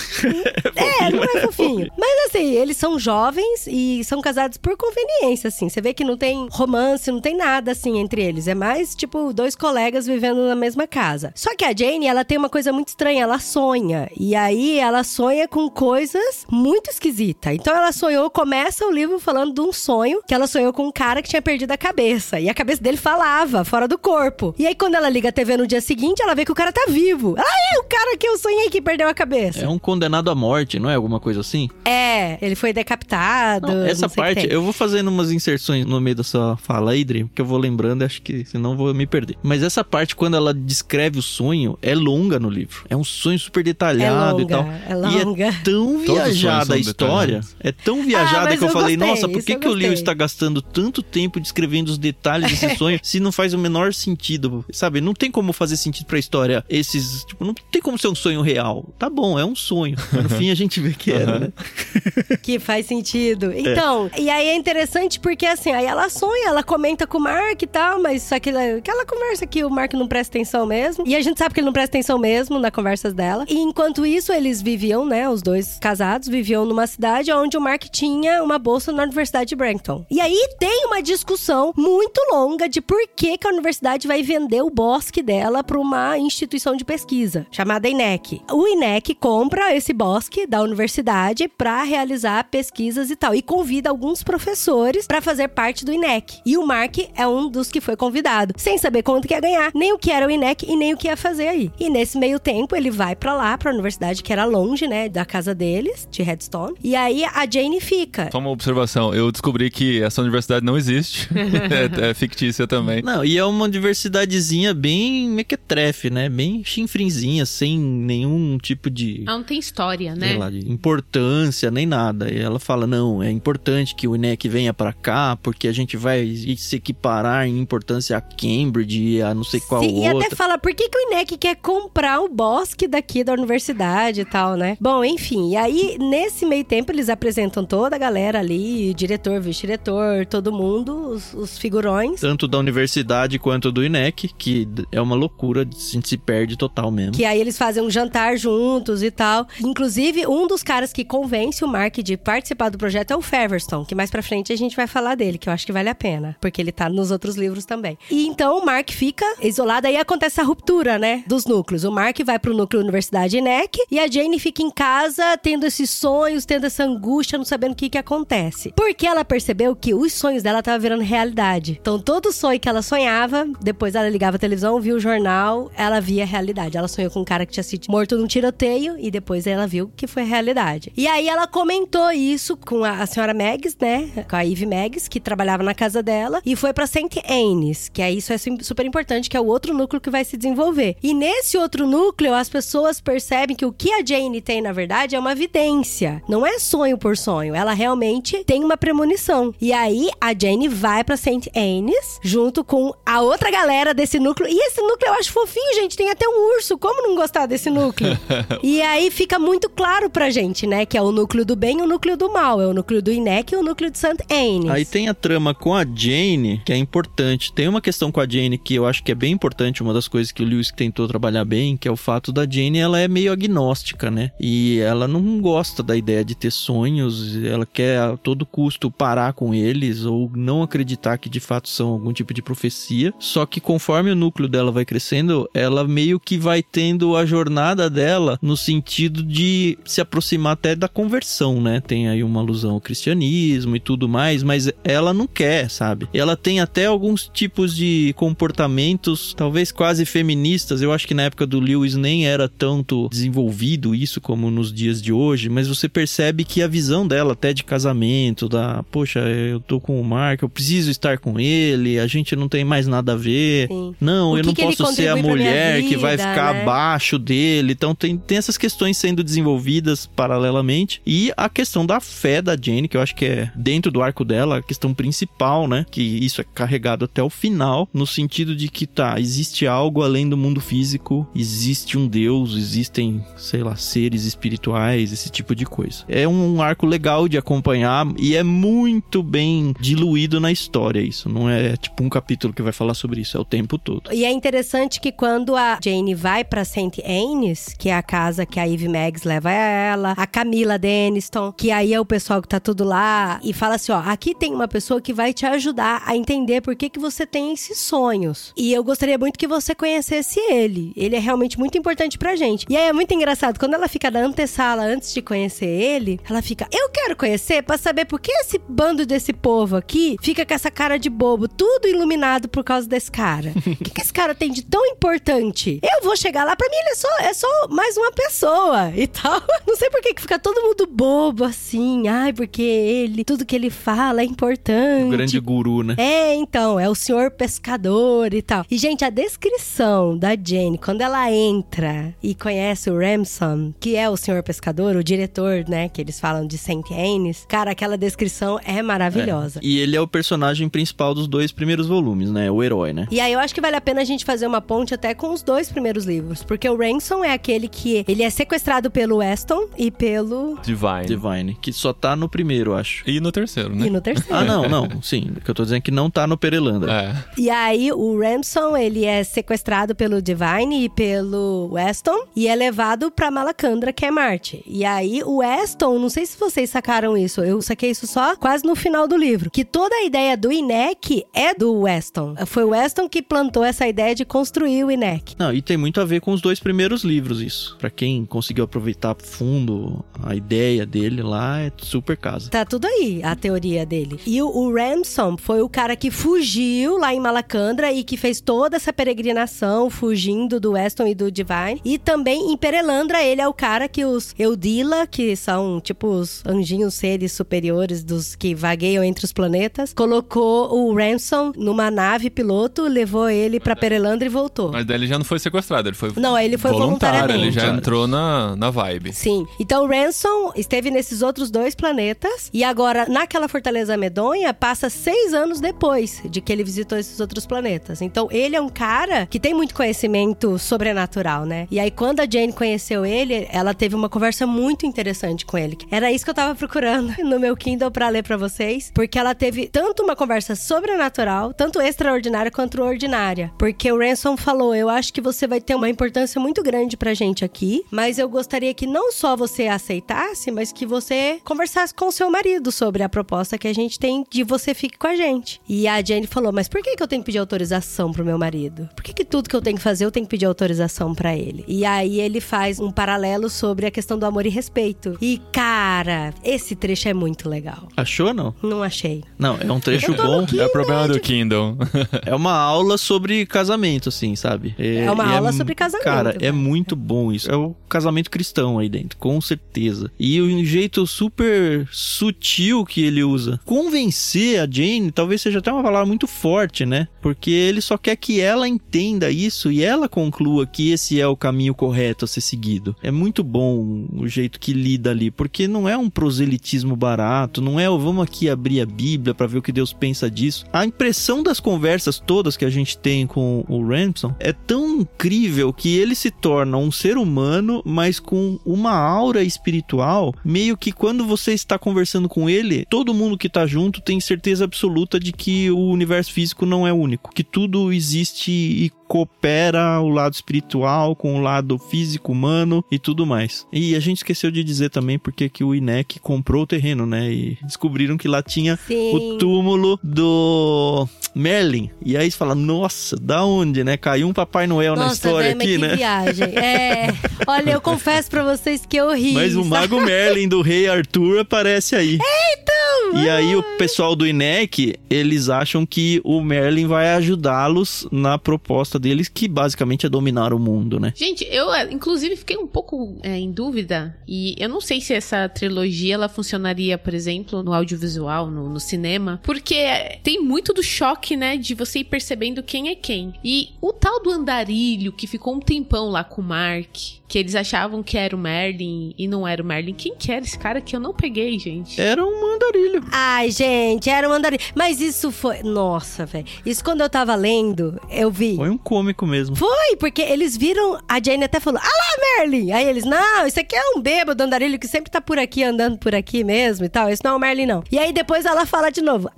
é, não é fofinho. Mas assim, eles são jovens e são casados por conveniência, assim. Você vê que não tem romance, não tem nada assim entre eles. É mais tipo dois colegas vivendo na mesma casa. Só que a Jane, ela tem uma coisa muito estranha, ela sonha. E aí ela sonha com coisas muito esquisitas. Então ela sonhou, começa o livro falando de um sonho que ela sonhou com um cara que tinha perdido a cabeça. E a cabeça dele falava, fora do corpo. E aí quando ela liga a TV no dia seguinte, ela vê que o cara tá vivo. Ela é o cara que eu sonhei que perdeu a cabeça. É um condenado à morte, não é alguma coisa assim? É, ele foi decapitado. Não, essa não sei o que parte, tem. eu vou fazendo umas inserções no meio da sua fala aí, Dri, que eu vou lembrando, acho que senão eu vou me perder. Mas essa parte, quando ela descreve o sonho, é longa no livro. É um sonho super detalhado É e tal. longa, é E longa. é tão viajada a história, detalhados. é tão viajada mas que eu, eu falei, gostei, nossa, por que, que o gostei. está gastando tanto tempo descrevendo os detalhes desse (laughs) sonho se não faz o menor sentido? Sabe, não tem como fazer sentido pra história esses, tipo, não tem como ser um sonho real. Tá bom, é um sonho. Mas no fim a gente vê que era, né? (laughs) Que faz É. sentido. Então, e aí é interessante porque assim, aí ela sonha, ela comenta com o Mark e tal, mas aquela, aquela conversa que o Mark não presta atenção mesmo. E a gente sabe que ele não presta atenção mesmo nas conversas dela. E enquanto isso, eles viviam, né? Os dois casados viviam numa cidade onde o Mark tinha uma bolsa na Universidade de Brampton. E aí tem uma discussão muito longa de por que, que a universidade vai vender o bosque dela para uma instituição de pesquisa chamada INEC. O INEC compra esse bosque da universidade para realizar pesquisas e tal e convida alguns professores para fazer parte do INEC. E o Mark é um dos que foi convidado, sem saber quanto que ia ganhar, nem o que era o INEC e nem o que ia fazer aí. E nesse meio tempo ele vai para lá, para a universidade que era longe, né, da casa deles, de Redstone. E aí a Jane fica. Só uma observação, eu descobri que essa universidade não existe. (laughs) é, é fictícia também. Não, e é uma diversidadezinha bem mequetrefe, né? Bem chinfrinzinha, sem nenhum tipo de. Ela não tem história, sei né? lá, de importância nem nada. E ela fala: não, é importante que o INEC venha pra cá, porque a gente vai se equiparar em importância a Cambridge e a não sei qual Sim, e outra. até fala, por que, que o INEC quer comprar o bosque daqui da universidade e tal, né? Bom, enfim, e aí, nesse meio tempo, eles apresentam toda a galera ali, diretor, vice-diretor, todo mundo, os, os figurões. Tanto da universidade quanto do INEC, que é uma loucura, a gente se perde total mesmo. Que aí eles fazem um jantar juntos e tal. Inclusive, um dos caras que convence o Mark de participar do projeto é o Feverstone, que mais pra frente a gente vai falar dele, que eu acho que vale a pena, porque ele tá nos outros livros também. E então o Mark fica isolado, aí acontece a ruptura, né, dos núcleos. O Mark vai pro núcleo Universidade INEC e a Jane fica em casa tendo esses sonhos, tendo essa angústia, não sabendo o que que acontece. Porque ela percebeu que os sonhos dela estavam virando realidade. Então todo sonho que ela sonhava, depois ela ligava a televisão, via o jornal, ela via a realidade. Ela sonhou com um cara que tinha sido morto num tiroteio e depois ela viu que foi realidade. E aí ela comentou isso com a, a senhora Meggs, né? Com a Eve Meggs, que trabalhava na casa dela, e foi pra St. Anne's, que aí isso é super importante, que é o outro núcleo que vai se desenvolver. E nesse outro núcleo, as pessoas percebem que o que a Jane tem, na verdade, é uma evidência. Não é sonho por sonho. Ela realmente tem uma premonição. E aí a Jane vai pra St. Anne's junto com a outra galera desse núcleo. E esse núcleo eu acho fofinho, gente. Tem até um urso. Como não gostar desse núcleo? (laughs) e aí fica muito claro pra gente, né? Que é o núcleo do bem e o núcleo do mal. É o núcleo do INEC e o núcleo de St. Anne's. Aí tem a trama com a Jane, que é importante. Tem uma questão com a Jane que eu acho que é bem importante, uma das coisas que o Lewis tentou trabalhar bem, que é o fato da Jane, ela é meio agnóstica, né? E ela não gosta da ideia de ter sonhos, ela quer a todo custo parar com eles ou não acreditar que de fato são algum tipo de profecia. Só que conforme o núcleo dela vai crescendo, ela meio que vai tendo a jornada dela no sentido de se aproximar até da conversão, né? Tem aí uma alusão ao cristianismo e tudo mais, mas ela não quer, sabe? Ela tem até alguns tipos de comportamentos, talvez quase feministas. Eu acho que na época do Lewis nem era tanto desenvolvido isso como nos dias de hoje, mas você percebe que a visão dela até de casamento, da, poxa, eu tô com o Mark, eu preciso estar com ele, a gente não tem mais nada a ver. Sim. Não, O eu que não que posso ser a mulher que vai ficar né? abaixo dele. Então tem, tem essas questões sendo desenvolvidas paralelamente. E a questão da fé da Jane, que eu acho que é dentro do arco dela, a questão principal, né? Que isso é carregado até o final, no sentido de que tá, existe algo além do mundo físico, existe um Deus, existem, sei lá, seres espirituais, esse tipo de coisa. É um arco legal de acompanhar e é muito bem diluído na história isso. Não é tipo um capítulo que vai falar sobre isso, é o tempo todo. E é interessante que quando a Jane Jane vai pra St. Anne's, que é a casa que a Eve Maggs leva ela, a Camila Deniston, que aí é o pessoal que tá tudo lá, e fala assim: ó, aqui tem uma pessoa que vai te ajudar a entender por que, que você tem esses sonhos. E eu gostaria muito que você conhecesse ele. Ele é realmente muito importante pra gente. E aí é muito engraçado, quando ela fica na antessala antes de conhecer ele, ela fica: Eu quero conhecer pra saber por que esse bando desse povo aqui fica com essa cara de bobo, tudo iluminado por causa desse cara. (laughs) O que, que esse cara tem de tão importante? Eu vou chegar lá, pra mim ele é só, é só mais uma pessoa e tal. (laughs) Não sei por que fica todo mundo bobo assim. Ai, porque ele, tudo que ele fala é importante. O grande guru, né? É, então, é o senhor pescador e tal. E, gente, a descrição da Jane, quando ela entra e conhece o Ramson, que é o senhor pescador, o diretor, né, que eles falam de St. Anne's, cara, aquela descrição é maravilhosa. E ele é o personagem principal dos dois primeiros volumes, né? O herói, né? E aí eu acho que vale a pena a gente fazer uma ponte até com os dois primeiros livros, porque o Ransom é aquele que ele é sequestrado pelo Weston e pelo Divine. Divine, que só tá no primeiro, acho. E no terceiro, né? e no terceiro. Ah, não, não. Sim, o que eu tô dizendo é que não tá no Perelandra. É. E aí, o Ramson, ele é sequestrado pelo Divine e pelo Weston e é levado pra Malacandra, que é Marte. E aí, o Weston, não sei se vocês sacaram isso, eu saquei isso só quase no final do livro, que toda a ideia do INEC é do Weston. Foi o Weston que plantou essa ideia de construir o INEC. Não, e tem muito a ver com os dois primeiros livros, isso. Pra quem conseguiu aproveitar fundo a ideia dele lá, é super casa. Tá tudo aí, a teoria dele. E o, o Ramson foi o cara que fugiu lá em Malacandra e que fez toda essa peregrinação, fugindo do Weston e do Divine. E também em Perelandra, ele é o cara que os Eudila, que são tipo os anjinhos seres superiores dos que vagueiam entre os planetas, colocou o Ramson numa nave piloto, levou ele pra Perelandra e voltou. Mas daí ele já não foi sequestrado, ele foi Não, ele foi voluntário, ele já entrou na, na vibe. Sim. Então o Ransom esteve nesses outros dois planetas e agora naquela fortaleza medonha passa seis anos depois de que ele visitou esses outros planetas. Então ele é um cara que tem muito conhecimento sobrenatural, né? E aí quando a Jane conheceu ele, ela teve uma conversa muito interessante com ele. Era isso que eu tava procurando (laughs) no meu Kindle pra ler pra vocês, porque ela teve tanto uma conversa sobrenatural, tanto extraordinária quanto ordinária. Porque o Ransom falou: "Eu acho que você vai ter uma importância muito grande pra gente aqui, mas eu gostaria que não só você aceitasse, mas que você conversasse com o seu marido sobre a proposta que a gente tem de você fique com a gente. E a Jane falou: Mas por que, que eu tenho que pedir autorização pro meu marido? Por que, que tudo que eu tenho que fazer eu tenho que pedir autorização pra ele? E aí ele faz um paralelo sobre a questão do amor e respeito. E cara, esse trecho é muito legal. Achou, não? Não achei. Não, é um trecho bom. Kindle, É o problema do Kindle. (laughs) É uma aula sobre casamento, assim, sabe? É uma e aula mu- sobre casamento, Cara, é velho. muito bom isso. É o casamento cristão aí dentro, com certeza. E o jeito super sutil que ele usa. Convencer a Jane talvez seja até uma palavra muito forte, né? Porque ele só quer que ela entenda isso e ela conclua que esse é o caminho correto a ser seguido. É muito bom o jeito que lida ali, porque não é um proselitismo barato, não é o vamos aqui abrir a Bíblia pra ver o que Deus pensa disso. A impressão das conversas todas que a gente tem com o Ransom é tão incrível que ele se torna um ser humano, mas com uma aura espiritual, meio que quando você está conversando com ele, todo mundo que tá junto tem certeza absoluta de que o universo físico não é único, que tudo existe e coopera o lado espiritual com o lado físico humano e tudo mais. E a gente esqueceu de dizer também porque que o INEC comprou o terreno, né? E descobriram que lá tinha Sim. o túmulo do Merlin. E aí você fala, nossa, da onde, né? Caiu um Papai Noel na Nossa, história velho, mas aqui, que né? viagem. É. (laughs) Olha, eu confesso pra vocês que eu ri. Mas o? Mago (laughs) Merlin do Rei Arthur aparece aí. então! E aí o pessoal do INEC, eles acham que o Merlin vai ajudá-los na proposta deles, que basicamente é dominar o mundo, né? Gente, eu eh, inclusive fiquei um pouco eh, em dúvida e eu não sei se essa trilogia ela funcionaria, por exemplo, no audiovisual, no, no cinema, porque tem muito do choque, né, de você ir percebendo quem é quem. E o tal do andarilho que ficou um tempão lá com o Mark, que eles achavam que era o Merlin e não era o Merlin. Quem que era esse cara que eu não peguei, gente? Era um andarilho. Ai, gente, era um andarilho. Mas isso foi. Nossa, velho. Isso quando eu tava lendo, eu vi. Foi um cômico mesmo. Foi, porque eles viram. A Jane até falou: Ah lá, Merlin! Aí eles, não, isso aqui é um bêbado andarilho que sempre tá por aqui, andando por aqui mesmo e tal. Esse não é o Merlin, não. E aí depois ela fala de novo: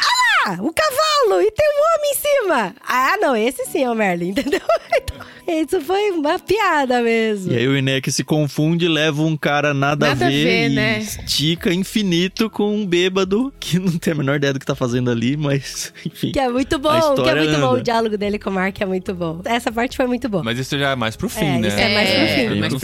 Ah o cavalo! E tem um homem em cima! Ah, não, esse sim é o Merlin, (laughs) entendeu? Então, Isso foi uma piada mesmo. E aí o Inek se confunde, leva um cara nada, Nada a a ver, ver, e né? estica infinito com um bêbado que não tem a menor ideia do que tá fazendo ali, mas (laughs) enfim. Que é muito bom, que é muito bom. anda. O diálogo dele com o Mark é muito bom. Essa parte foi muito boa. Mas isso já é mais pro fim, É, né? isso é mais pro fim. Tem mais pro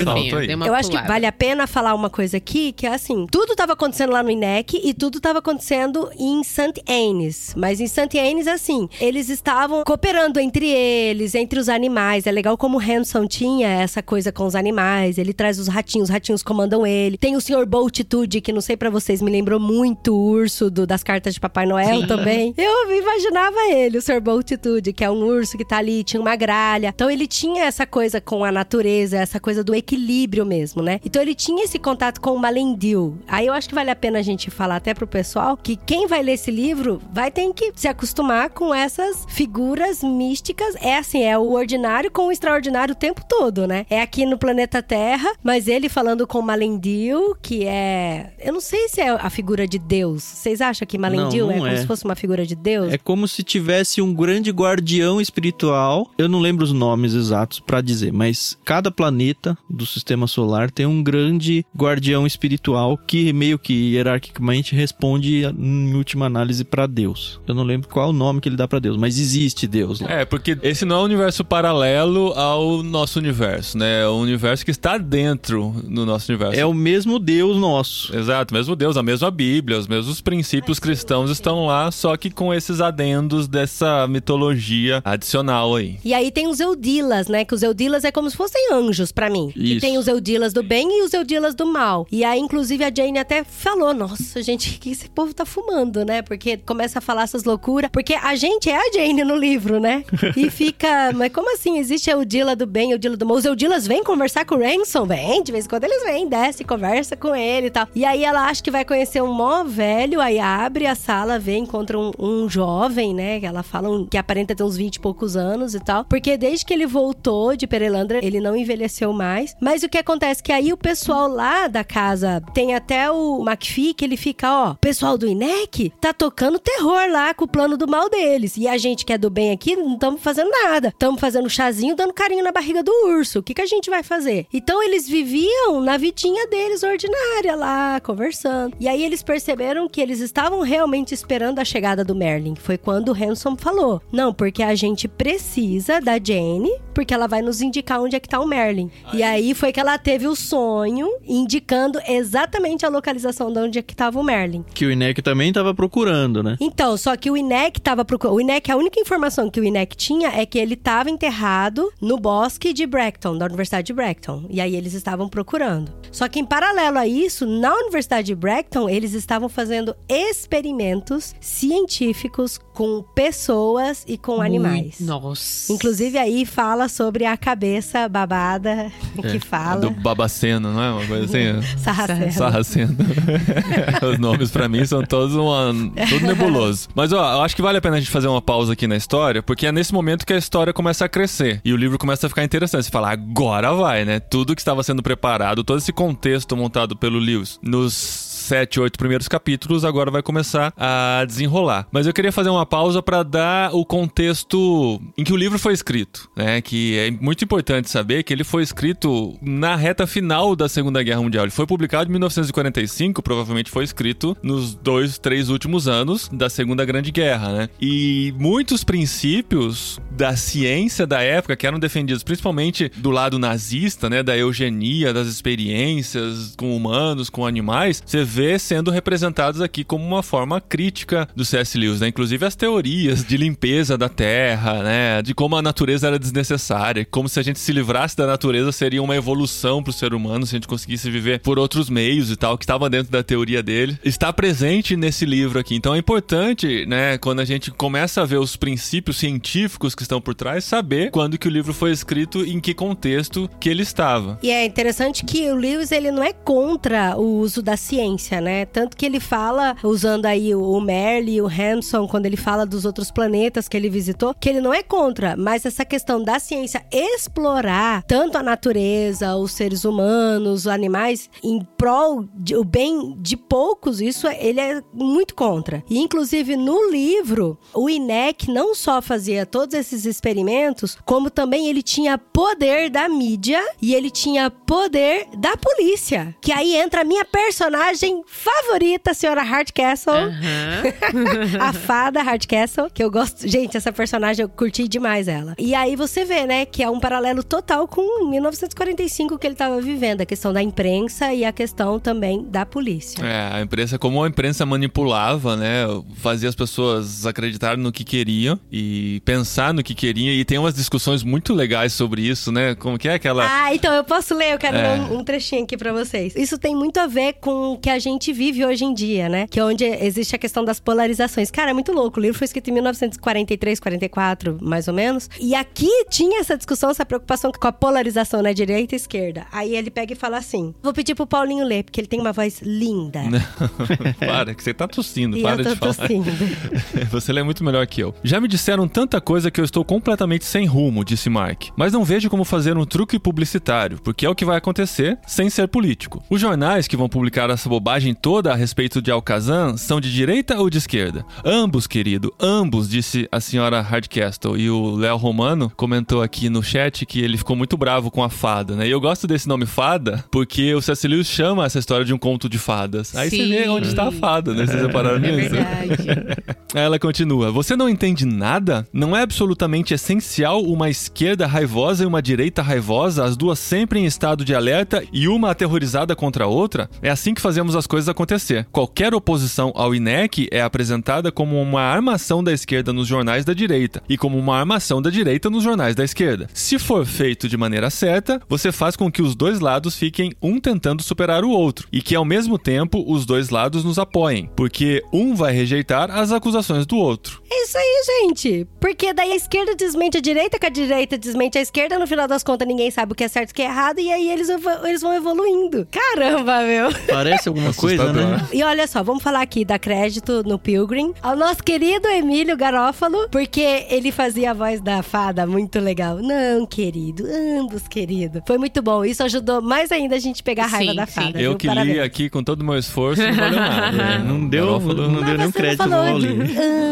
fim. uma Eu acho que pulada. vale a pena falar uma coisa aqui, que é assim, tudo tava acontecendo lá no INEC e tudo tava acontecendo em St. Annes. Mas em St. Annes, assim, eles estavam cooperando entre eles, entre os animais. É legal como o Hanson tinha essa coisa com os animais. Ele traz os ratinhos, os ratinhos comandam ele. Tem o Sr. Boltitude, que não sei pra vocês, me lembrou muito o urso do- das cartas de Papai Noel Sim. também. (laughs) Eu imaginava ele, o Sr. Boltitude, que é um urso que tá ali, tinha uma gralha. Então ele tinha essa coisa com a natureza, essa coisa do equilíbrio mesmo, né? Então ele tinha esse contato com o Malendil. Aí eu acho que vale a pena a gente falar até pro pessoal que quem vai ler esse livro vai ter que se acostumar com essas figuras místicas. É assim, é o ordinário com o extraordinário o tempo todo, né? É aqui no planeta Terra, mas ele falando com Malendil, que é. Eu não sei se é a figura de Deus. Vocês acham que Malendil Não, é não como é. se fosse uma figura de Deus? É como se tivesse um grande guardião espiritual. Eu não lembro os nomes exatos pra dizer, mas cada planeta do sistema solar tem um grande guardião espiritual que meio que hierarquicamente responde em última análise pra Deus. Eu não lembro qual é o nome que ele dá pra Deus, mas existe Deus lá. É, porque esse não é um universo paralelo ao nosso universo, né? É um universo que está dentro do nosso universo. É o mesmo Deus nosso. Exato, mesmo Deus, a mesma Bíblia, os mesmos princípios cristãos estão lá, só que com esses adendos dessa mitologia adicional aí. E aí tem os Eudilas, né? Que os Eudilas é como se fossem anjos pra mim. E Isso. tem os Eudilas do bem e os Eudilas do mal. E aí, inclusive, a Jane até falou: Nossa, gente, o que esse povo tá fumando, né? Porque começa a falar essas loucuras. Porque a gente é a Jane no livro, né? E (laughs) fica. Mas como assim? Existe Eudila do bem e Eudila do mal? Os Eudilas vêm conversar com o Ransom? Vem, de vez em quando eles vêm, desce, conversa com ele e tal. E aí ela acha que vai conhecer um mó velho, aí abre a sala, vê, encontra um, um jovem, né? Que ela fala um- que aparenta ter uns 20 e poucos anos e tal. Porque desde que ele voltou de Perelandra, ele não envelheceu mais. Mas o que acontece é que aí o pessoal lá da casa tem até o McPhee que ele fica, ó, o pessoal do INEC tá tocando terror lá com o plano do mal deles. E a gente que é do bem aqui não estamos fazendo nada. Estamos fazendo chazinho, dando carinho na barriga do urso. O que, que a gente vai fazer? Então eles viviam na vidinha deles ordinária lá, conversando. E aí eles perceberam que eles estavam realmente esperando a chegada do Merlin. Foi quando o Hanson falou: Não, porque a gente precisa da Jane, porque ela vai nos indicar onde é que tá o Merlin. E aí foi que ela teve o sonho indicando exatamente a localização de onde é que tava o Merlin. Que o Inek também tava procurando, né? Então, só que o INEC tava procurando. O INEC, a única informação que o INEC tinha é que ele estava enterrado no bosque de Bracton, da Universidade de Bracton. E aí eles estavam procurando. Só que em paralelo a isso, na Universidade de Bracton, eles estavam fazendo experimentos científicos com pessoas e com animais. Nossa. Inclusive aí fala sobre a cabeça babada que fala. Do Babaceno, não é? Uma coisa assim? (laughs) Sarraceno. Sarraceno. (laughs) Os nomes pra mim são todos uma, tudo nebuloso. Mas ó, eu acho que vale a pena a gente fazer uma pausa aqui na história, porque é nesse momento que a história começa a crescer e o livro começa a ficar interessante. Você fala, agora vai, né? Tudo que estava sendo preparado, todo esse contexto montado pelo Lewis nos sete, oito primeiros capítulos, agora vai começar a desenrolar. Mas eu queria fazer uma pausa para dar o contexto em que o livro foi escrito, né? Que é muito importante saber que ele foi escrito na reta final da Segunda Guerra Mundial. Ele foi publicado em 1945, provavelmente foi escrito nos dois, três últimos anos da Segunda Grande Guerra, né? E muitos princípios da ciência da época que eram defendidos principalmente do lado nazista, né? Da eugenia, das experiências com humanos, com animais, você vê sendo representados aqui como uma forma crítica do C.S. Lewis, né? Inclusive as teorias de limpeza da Terra, né? De como a natureza era desnecessária, como se a gente se livrasse da natureza seria uma evolução pro ser humano, se a gente conseguisse viver por outros meios e tal, que estava dentro da teoria dele. Está presente nesse livro aqui. Então é importante, né, quando a gente começa a ver os princípios científicos que estão por trás, saber quando que o livro foi escrito e em que contexto que ele estava. E é interessante que o Lewis ele não é contra o uso da ciência. Ciência, né? Tanto que ele fala, usando aí o Merle e o Hanson, quando ele fala dos outros planetas que ele visitou, que ele não é contra, mas essa questão da ciência explorar tanto a natureza, os seres humanos, os animais, em prol de, o bem de poucos, isso ele é muito contra. E inclusive no livro, o INEC não só fazia todos esses experimentos, como também ele tinha poder da mídia e ele tinha poder da polícia. Que aí entra a minha personagem favorita, a senhora Hardcastle. Aham. (laughs) a fada Hardcastle, que eu gosto. Gente, essa personagem eu curti demais ela. E aí você vê, né, que é um paralelo total com 1945 que ele tava vivendo, a questão da imprensa e a questão também da polícia. É, a imprensa, como a imprensa manipulava, né? Fazia as pessoas acreditarem no que queriam e pensar no que queriam. E tem umas discussões muito legais sobre isso, né? Como que é aquela. Ah, então eu posso ler, eu quero É. ler um, um trechinho aqui pra vocês. Isso tem muito a ver com o que a gente vive hoje em dia, né? Que é onde existe a questão das polarizações. Cara, é muito louco. O livro foi escrito em 1943, 44, mais ou menos. E aqui tinha essa discussão, essa preocupação com a polarização na direita e esquerda. Aí ele pega e fala assim: Vou pedir pro Paulinho ler, porque ele tem uma voz linda. (laughs) para, que você tá tossindo, E para de falar. tossindo. (laughs) Você lê muito melhor que eu. Já me disseram tanta coisa que eu estou completamente sem rumo, disse Mark. Mas não vejo como fazer um truque publicitário, porque é o que vai acontecer sem ser político. Os jornais que vão publicar essa bobagem toda a respeito de Alcazan são de direita ou de esquerda? Ambos, querido, ambos, disse a senhora Hardcastle. E o Léo Romano comentou aqui no chat que ele ficou muito bravo com a fada, né? E eu gosto desse nome fada porque o C.S. Lewis chama essa história de um conto de fadas. Aí você Sim. vê onde está a fada, né? Vocês repararam É nisso? verdade. (laughs) Ela continua: Você não entende nada? Não é absolutamente essencial uma esquerda raivosa e uma direita raivosa, as duas sempre em estado de alerta e uma aterrorizada contra a outra? É assim que fazemos as coisas acontecer. Qualquer oposição ao INEC é apresentada como uma armação da esquerda nos jornais da direita e como uma armação da direita nos jornais da esquerda. Se for feito de maneira certa, você faz com que os dois lados fiquem um tentando superar o outro e que ao mesmo tempo os dois lados nos apoiem, porque um vai rejeitar as acusações do outro. É isso aí, gente. Porque daí a esquerda desmente a direita, que a direita desmente a esquerda, no final das contas ninguém sabe o que é certo e o que é errado, e aí eles, evo- eles vão evoluindo. Caramba, meu. Parece alguma coisa, né? E olha só, vamos falar aqui da crédito no Pilgrim ao nosso querido Emílio Garófalo, porque ele fazia a voz da fada muito legal. Não, querido, ambos, querido. Foi muito bom. Isso ajudou mais ainda a gente pegar a raiva Sim, da sim. fada. Eu viu? que li Parabéns. aqui com todo o meu esforço, não valeu nada. É, (laughs) não deu, Garófalo- não deu nenhum crédito Paulinho.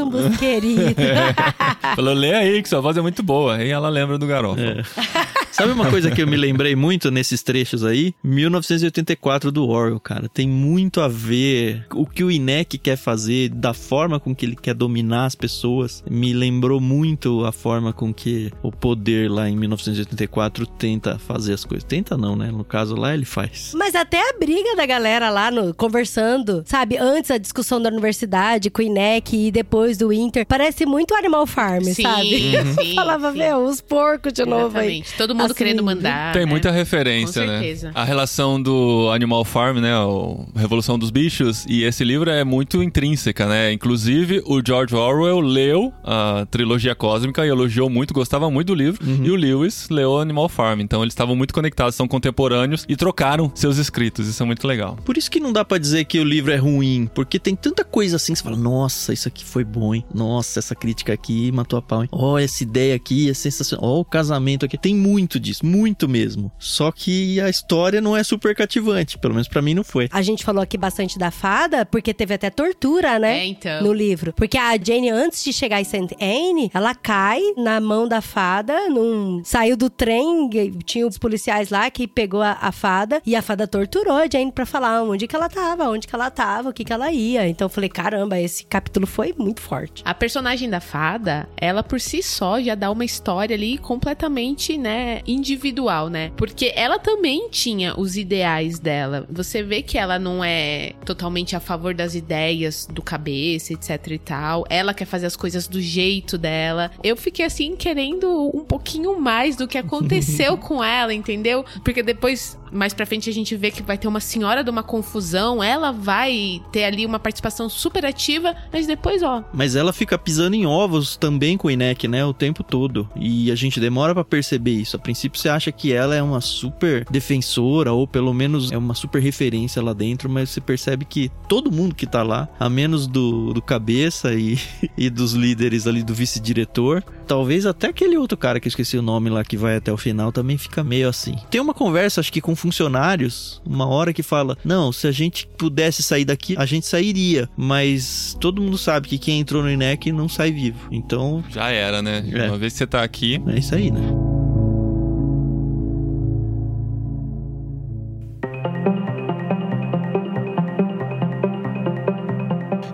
ambos, querido. (laughs) Falou, lê aí, que sua voz é muito boa. Aí ela lembra do Garófalo. (laughs) Sabe uma coisa que eu me lembrei muito nesses trechos aí? 1984 do Orwell, cara. Tem muito a ver o que o INEC quer fazer, da forma com que ele quer dominar as pessoas. Me lembrou muito a forma com que o poder lá em 1984 tenta fazer as coisas. Tenta não, né? No caso lá ele faz. Mas até a briga da galera lá no, conversando, sabe? Antes a discussão da universidade com o INEC e depois do Inter. Parece muito Animal Farm, Sim, sabe? (laughs) Eu sim, falava, sim. meu, os porcos de novo aí. Exatamente. Todo mundo Assim, querendo mandar. Tem né? muita referência, Com né? certeza. A relação do Animal Farm, né? O Revolução dos Bichos, e esse livro é muito intrínseca, né? Inclusive, o George Orwell leu a trilogia cósmica e elogiou muito, gostava muito do livro. E o Lewis leu Animal Farm. Então eles estavam muito conectados, são contemporâneos e trocaram seus escritos. Isso é muito legal. Por isso que não dá pra dizer que o livro é ruim, porque tem tanta coisa assim que você fala, nossa, isso aqui foi bom, hein? Nossa, essa crítica aqui matou a pau, hein? Ó, essa ideia aqui é sensacional. Ó, o casamento aqui. Tem muito disso, muito mesmo. Só que a história não é super cativante, pelo menos pra mim não foi. A gente falou aqui bastante da fada, porque teve até tortura, né? É, então. No livro. Porque a Jane, antes de chegar em St. Anne, ela cai na mão da fada, num... saiu do trem, tinha os policiais lá que pegou a, a fada, e a fada torturou a Jane pra falar onde que ela tava, onde que ela tava, o que que ela ia. Então eu falei, caramba, esse capítulo foi muito forte. A personagem da fada, ela por si só já dá uma história ali completamente, né, individual, né? Porque ela também tinha os ideais dela. Você vê que ela não é totalmente a favor das ideias do cabeça, etc e tal. Ela quer fazer as coisas do jeito dela. Eu fiquei assim querendo um pouquinho mais do que aconteceu (laughs) com ela, entendeu? Porque depois mais pra frente a gente vê que vai ter uma senhora de uma confusão, ela vai ter ali uma participação super ativa, mas depois, ó. Mas ela fica pisando em ovos também com o Inek, né? O tempo todo. E a gente demora para perceber isso. A princípio você acha que ela é uma super defensora, ou pelo menos é uma super referência lá dentro, mas você percebe que todo mundo que tá lá, a menos do, do cabeça e, (laughs) e dos líderes ali do vice-diretor, talvez até aquele outro cara que eu esqueci o nome lá que vai até o final também fica meio assim. Tem uma conversa, acho que com funcionários, uma hora que fala: Não, se a gente pudesse sair daqui, a gente sairia. Mas todo mundo sabe que quem entrou no INEC não sai vivo. Então, Já era, né? É. Uma vez que você tá aqui. é isso aí, né?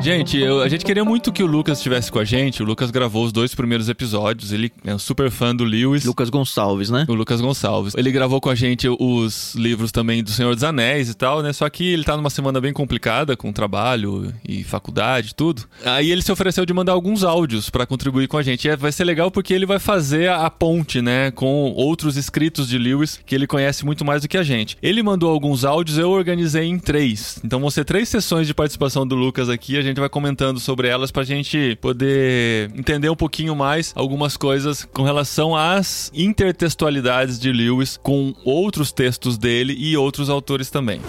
Gente, eu- a gente queria muito que o Lucas estivesse com a gente. O Lucas gravou os dois primeiros episódios. Ele é um super fã do Lewis. Lucas Gonçalves, né? O Lucas Gonçalves. Ele gravou com a gente os livros também do Senhor dos Anéis e tal, né? Só que ele tá numa semana bem complicada com trabalho e faculdade e tudo. Aí ele se ofereceu de mandar alguns áudios pra contribuir com a gente. E é- vai ser legal porque ele vai fazer a a ponte, né, com outros escritos de Lewis que ele conhece muito mais do que a gente. Ele mandou alguns áudios, eu organizei em três. Então vão ser três sessões de participação do Lucas aqui. A gente vai comentando sobre elas pra gente poder entender um pouquinho mais algumas coisas com relação às intertextualidades de Lewis com outros textos dele e outros autores também.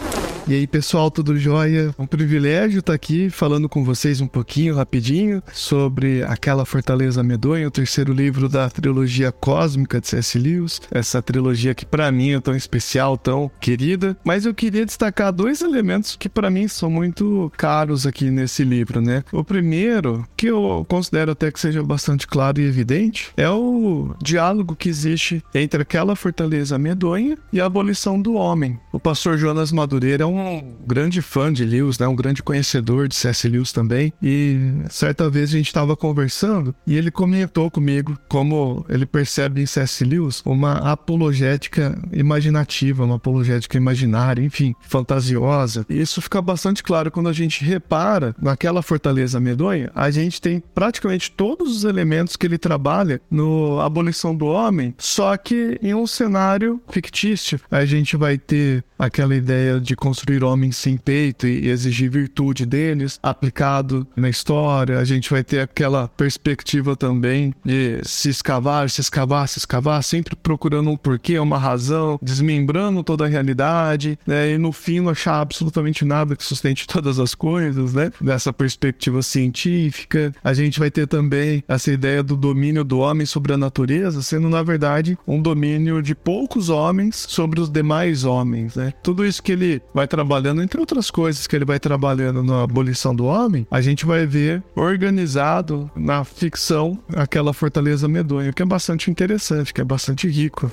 E aí, pessoal, tudo jóia? Um privilégio estar aqui falando com vocês um pouquinho, rapidinho, sobre Aquela Fortaleza Medonha, o terceiro livro da trilogia cósmica de C.S. Lewis. Essa trilogia que para mim é tão especial, tão querida. Mas eu queria destacar dois elementos que para mim são muito caros aqui nesse livro, né? O primeiro, que eu considero até que seja bastante claro e evidente, é o diálogo que existe entre aquela fortaleza medonha e a abolição do homem. O pastor Jonas Madureira é um grande fã de Lewis, né? um grande conhecedor de C.S. Lewis também. E certa vez a gente estava conversando e ele comentou comigo como ele percebe em C.S. Lewis uma apologética imaginativa, uma apologética imaginária, enfim, fantasiosa. E isso fica bastante claro quando a gente repara naquela fortaleza medonha, a gente tem praticamente todos os elementos que ele trabalha no Abolição do Homem, só que em um cenário fictício. A gente vai ter aquela ideia de construir homens sem peito e exigir virtude deles, aplicado na história. A gente vai ter aquela perspectiva também de se escavar, se escavar, se escavar, sempre procurando um porquê, uma razão, desmembrando toda a realidade, né? E no fim não achar absolutamente nada que sustente (laughs) todas as coisas, né? Dessa perspectiva científica. A gente vai ter também essa ideia do domínio do homem sobre a natureza, sendo na verdade um domínio de poucos homens sobre os demais homens, né? Tudo isso que ele vai trabalhando, entre outras coisas que ele vai trabalhando na abolição do homem, a gente vai ver organizado na ficção aquela fortaleza medonha, que é bastante interessante, que é bastante rico.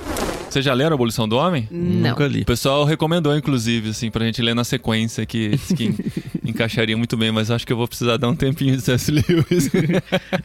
Vocês já leram a Abolição do Homem? Não. Nunca li. O pessoal recomendou, inclusive, assim, pra gente ler na sequência, que, que (laughs) encaixaria muito bem, mas acho que eu vou precisar dar um tempinho de C.S. Lewis. (laughs)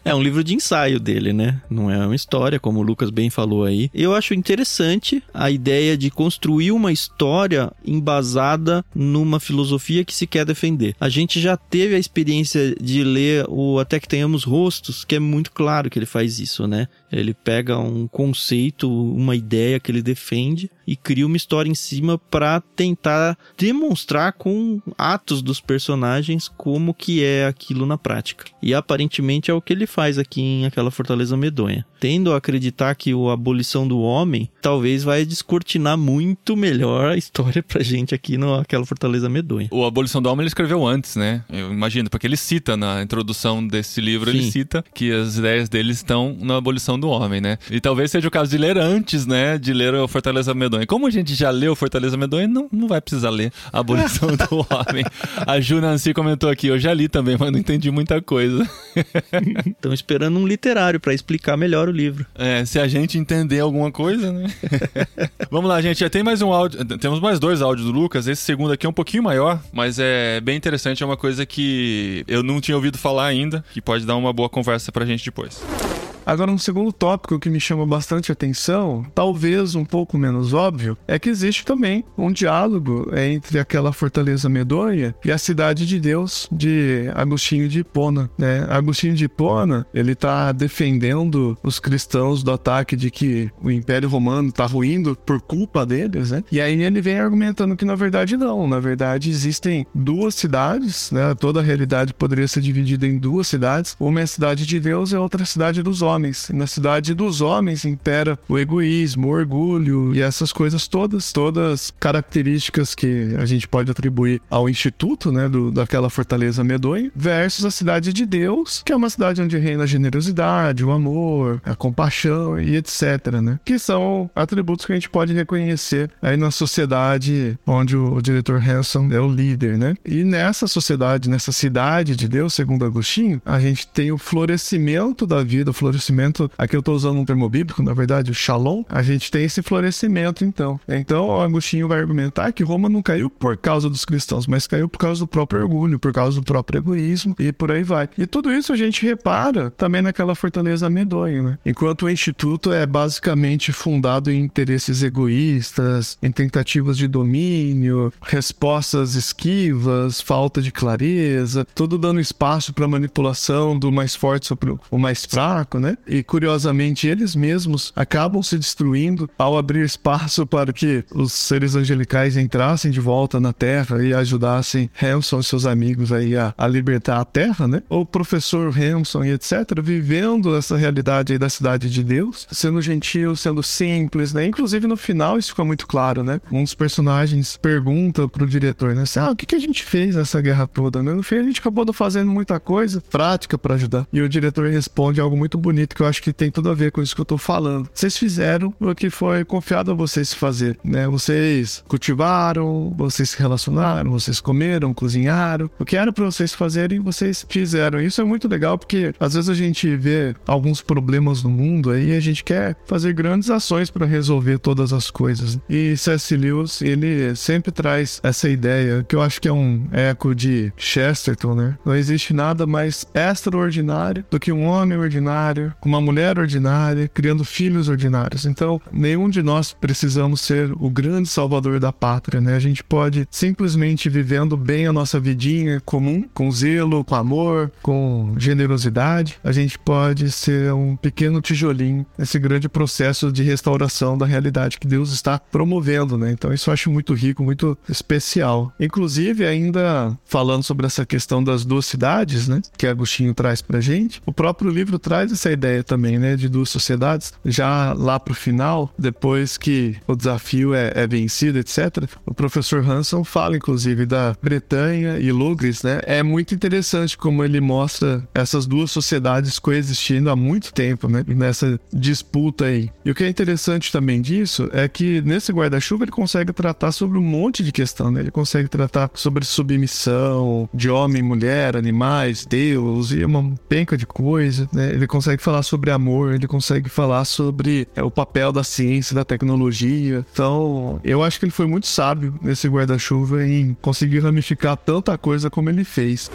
É um livro de ensaio dele, né? Não é uma história, como o Lucas bem falou aí. Eu acho interessante a ideia de construir uma história embasada numa filosofia que se quer defender. A gente já teve a experiência de ler o Até que Tenhamos Rostos, que é muito claro que ele faz isso, né? Ele pega um conceito, uma ideia que ele defende e cria uma história em cima para tentar demonstrar com atos dos personagens como que é aquilo na prática. E aparentemente é o que ele faz aqui em aquela Fortaleza Medonha. Tendo a acreditar que a abolição do homem talvez vai descortinar muito melhor a história pra gente aqui naquela Fortaleza Medonha. o Abolição do Homem ele escreveu antes, né? Eu imagino, porque ele cita na introdução desse livro, ele Sim. cita que as ideias dele estão na Abolição do Homem, né? E talvez seja o caso de ler antes, né? De ler o Fortaleza Medonha. Como a gente já leu Fortaleza Medonha, não, não vai precisar ler a Abolição (laughs) do Homem. A Ju Nancy comentou aqui, eu já li também, mas não entendi muita coisa. (laughs) Estão esperando um literário pra explicar melhor o livro. É, se a gente entender alguma coisa, né? (laughs) Vamos lá, gente. Já tem mais um áudio. Temos mais dois áudios do Lucas. Esse segundo aqui é um pouquinho maior, mas é bem interessante. É uma coisa que eu não tinha ouvido falar ainda, que pode dar uma boa conversa pra gente depois. Agora, um segundo tópico que me chama bastante atenção, talvez um pouco menos óbvio, é que existe também um diálogo entre aquela fortaleza medonha e a cidade de Deus de Agostinho de Hipona. Né? Agostinho de Hipona, ele está defendendo os cristãos do ataque de que o Império Romano está ruindo por culpa deles, né? E aí ele vem argumentando que na verdade não, na verdade existem duas cidades, né? Toda a realidade poderia ser dividida em duas cidades. Uma é a cidade de Deus e a outra é a cidade dos homens. E na cidade dos homens impera o egoísmo, o orgulho e essas coisas todas, todas características que a gente pode atribuir ao instituto, né, do, daquela fortaleza medonha, versus a cidade de Deus, que é uma cidade onde reina a generosidade, o amor, a compaixão e etc, né? Que são atributos que a gente pode reconhecer aí na sociedade onde o, o diretor Hanson é o líder, né? E nessa sociedade, nessa cidade de Deus, segundo Agostinho, a gente tem o florescimento da vida, o florescimento, aqui eu estou usando um termo bíblico, na verdade, o shalom, a gente tem esse florescimento então. Então, o Agostinho vai argumentar que Roma não caiu por causa dos cristãos, mas caiu por causa do próprio orgulho, por causa do próprio egoísmo e por aí vai. E tudo isso a gente repara também naquela fortaleza medonha, né? Enquanto o instituto é basicamente fundado em interesses egoístas, em tentativas de domínio, respostas esquivas, falta de clareza, tudo dando espaço para manipulação do mais forte sobre o mais fraco, né? E curiosamente eles mesmos acabam se destruindo ao abrir espaço para que os seres angelicais entrassem de volta na Terra e ajudassem Hamson e seus amigos aí a, a libertar a Terra, né? O professor Hamson e etc. vivendo essa realidade aí da cidade de Deus, sendo gentil, sendo simples, né? Inclusive no final isso fica muito claro, né? Um dos personagens pergunta pro diretor, né? Assim, ah, o que, que a gente fez nessa guerra toda, né? No fim a gente acabou fazendo muita coisa prática para ajudar. E o diretor responde algo muito bonito que eu acho que tem tudo a ver com isso que eu tô falando. Vocês fizeram o que foi confiado a vocês fazer, né? Vocês cultivaram, vocês se relacionaram, vocês comeram, cozinharam. O que era para vocês fazerem, vocês fizeram. Isso é muito legal porque às vezes a gente vê alguns problemas no mundo aí e a gente quer fazer grandes ações para resolver todas as coisas. E C.S. Lewis, ele sempre traz essa ideia que eu acho que é um eco de Chesterton, né? Não existe nada mais extraordinário do que um homem ordinário, com uma mulher ordinária, criando filhos ordinários. Então, nenhum de nós precisamos ser o grande salvador da pátria, né? A gente pode simplesmente vivendo bem a nossa vidinha comum, com zelo, com amor, com generosidade, a gente pode ser um pequeno tijolinho nesse grande processo de restauração da realidade que Deus está promovendo, né? Então, isso eu acho muito rico, muito especial. Inclusive, ainda falando sobre essa questão das duas cidades, né? Que Agostinho traz pra gente, o próprio livro traz essa ideia também, né? De duas sociedades. Já lá pro final, depois que o desafio é, é vencido, etc., o professor Hanson fala, inclusive, da Bretanha e Lugris, né? É muito interessante como ele mostra essas duas sociedades coexistindo há muito tempo, né? Nessa disputa aí. E o que é interessante também disso é que nesse guarda-chuva ele consegue tratar sobre um monte de questão, né? Ele consegue tratar sobre submissão de homem, mulher, animais, Deus e uma penca de coisa, né? Ele consegue falar sobre amor, ele consegue falar sobre é, o papel da ciência, da tecnologia. Então, eu acho que ele foi muito sábio nesse guarda-chuva em conseguir ramificar tanta coisa como ele fez.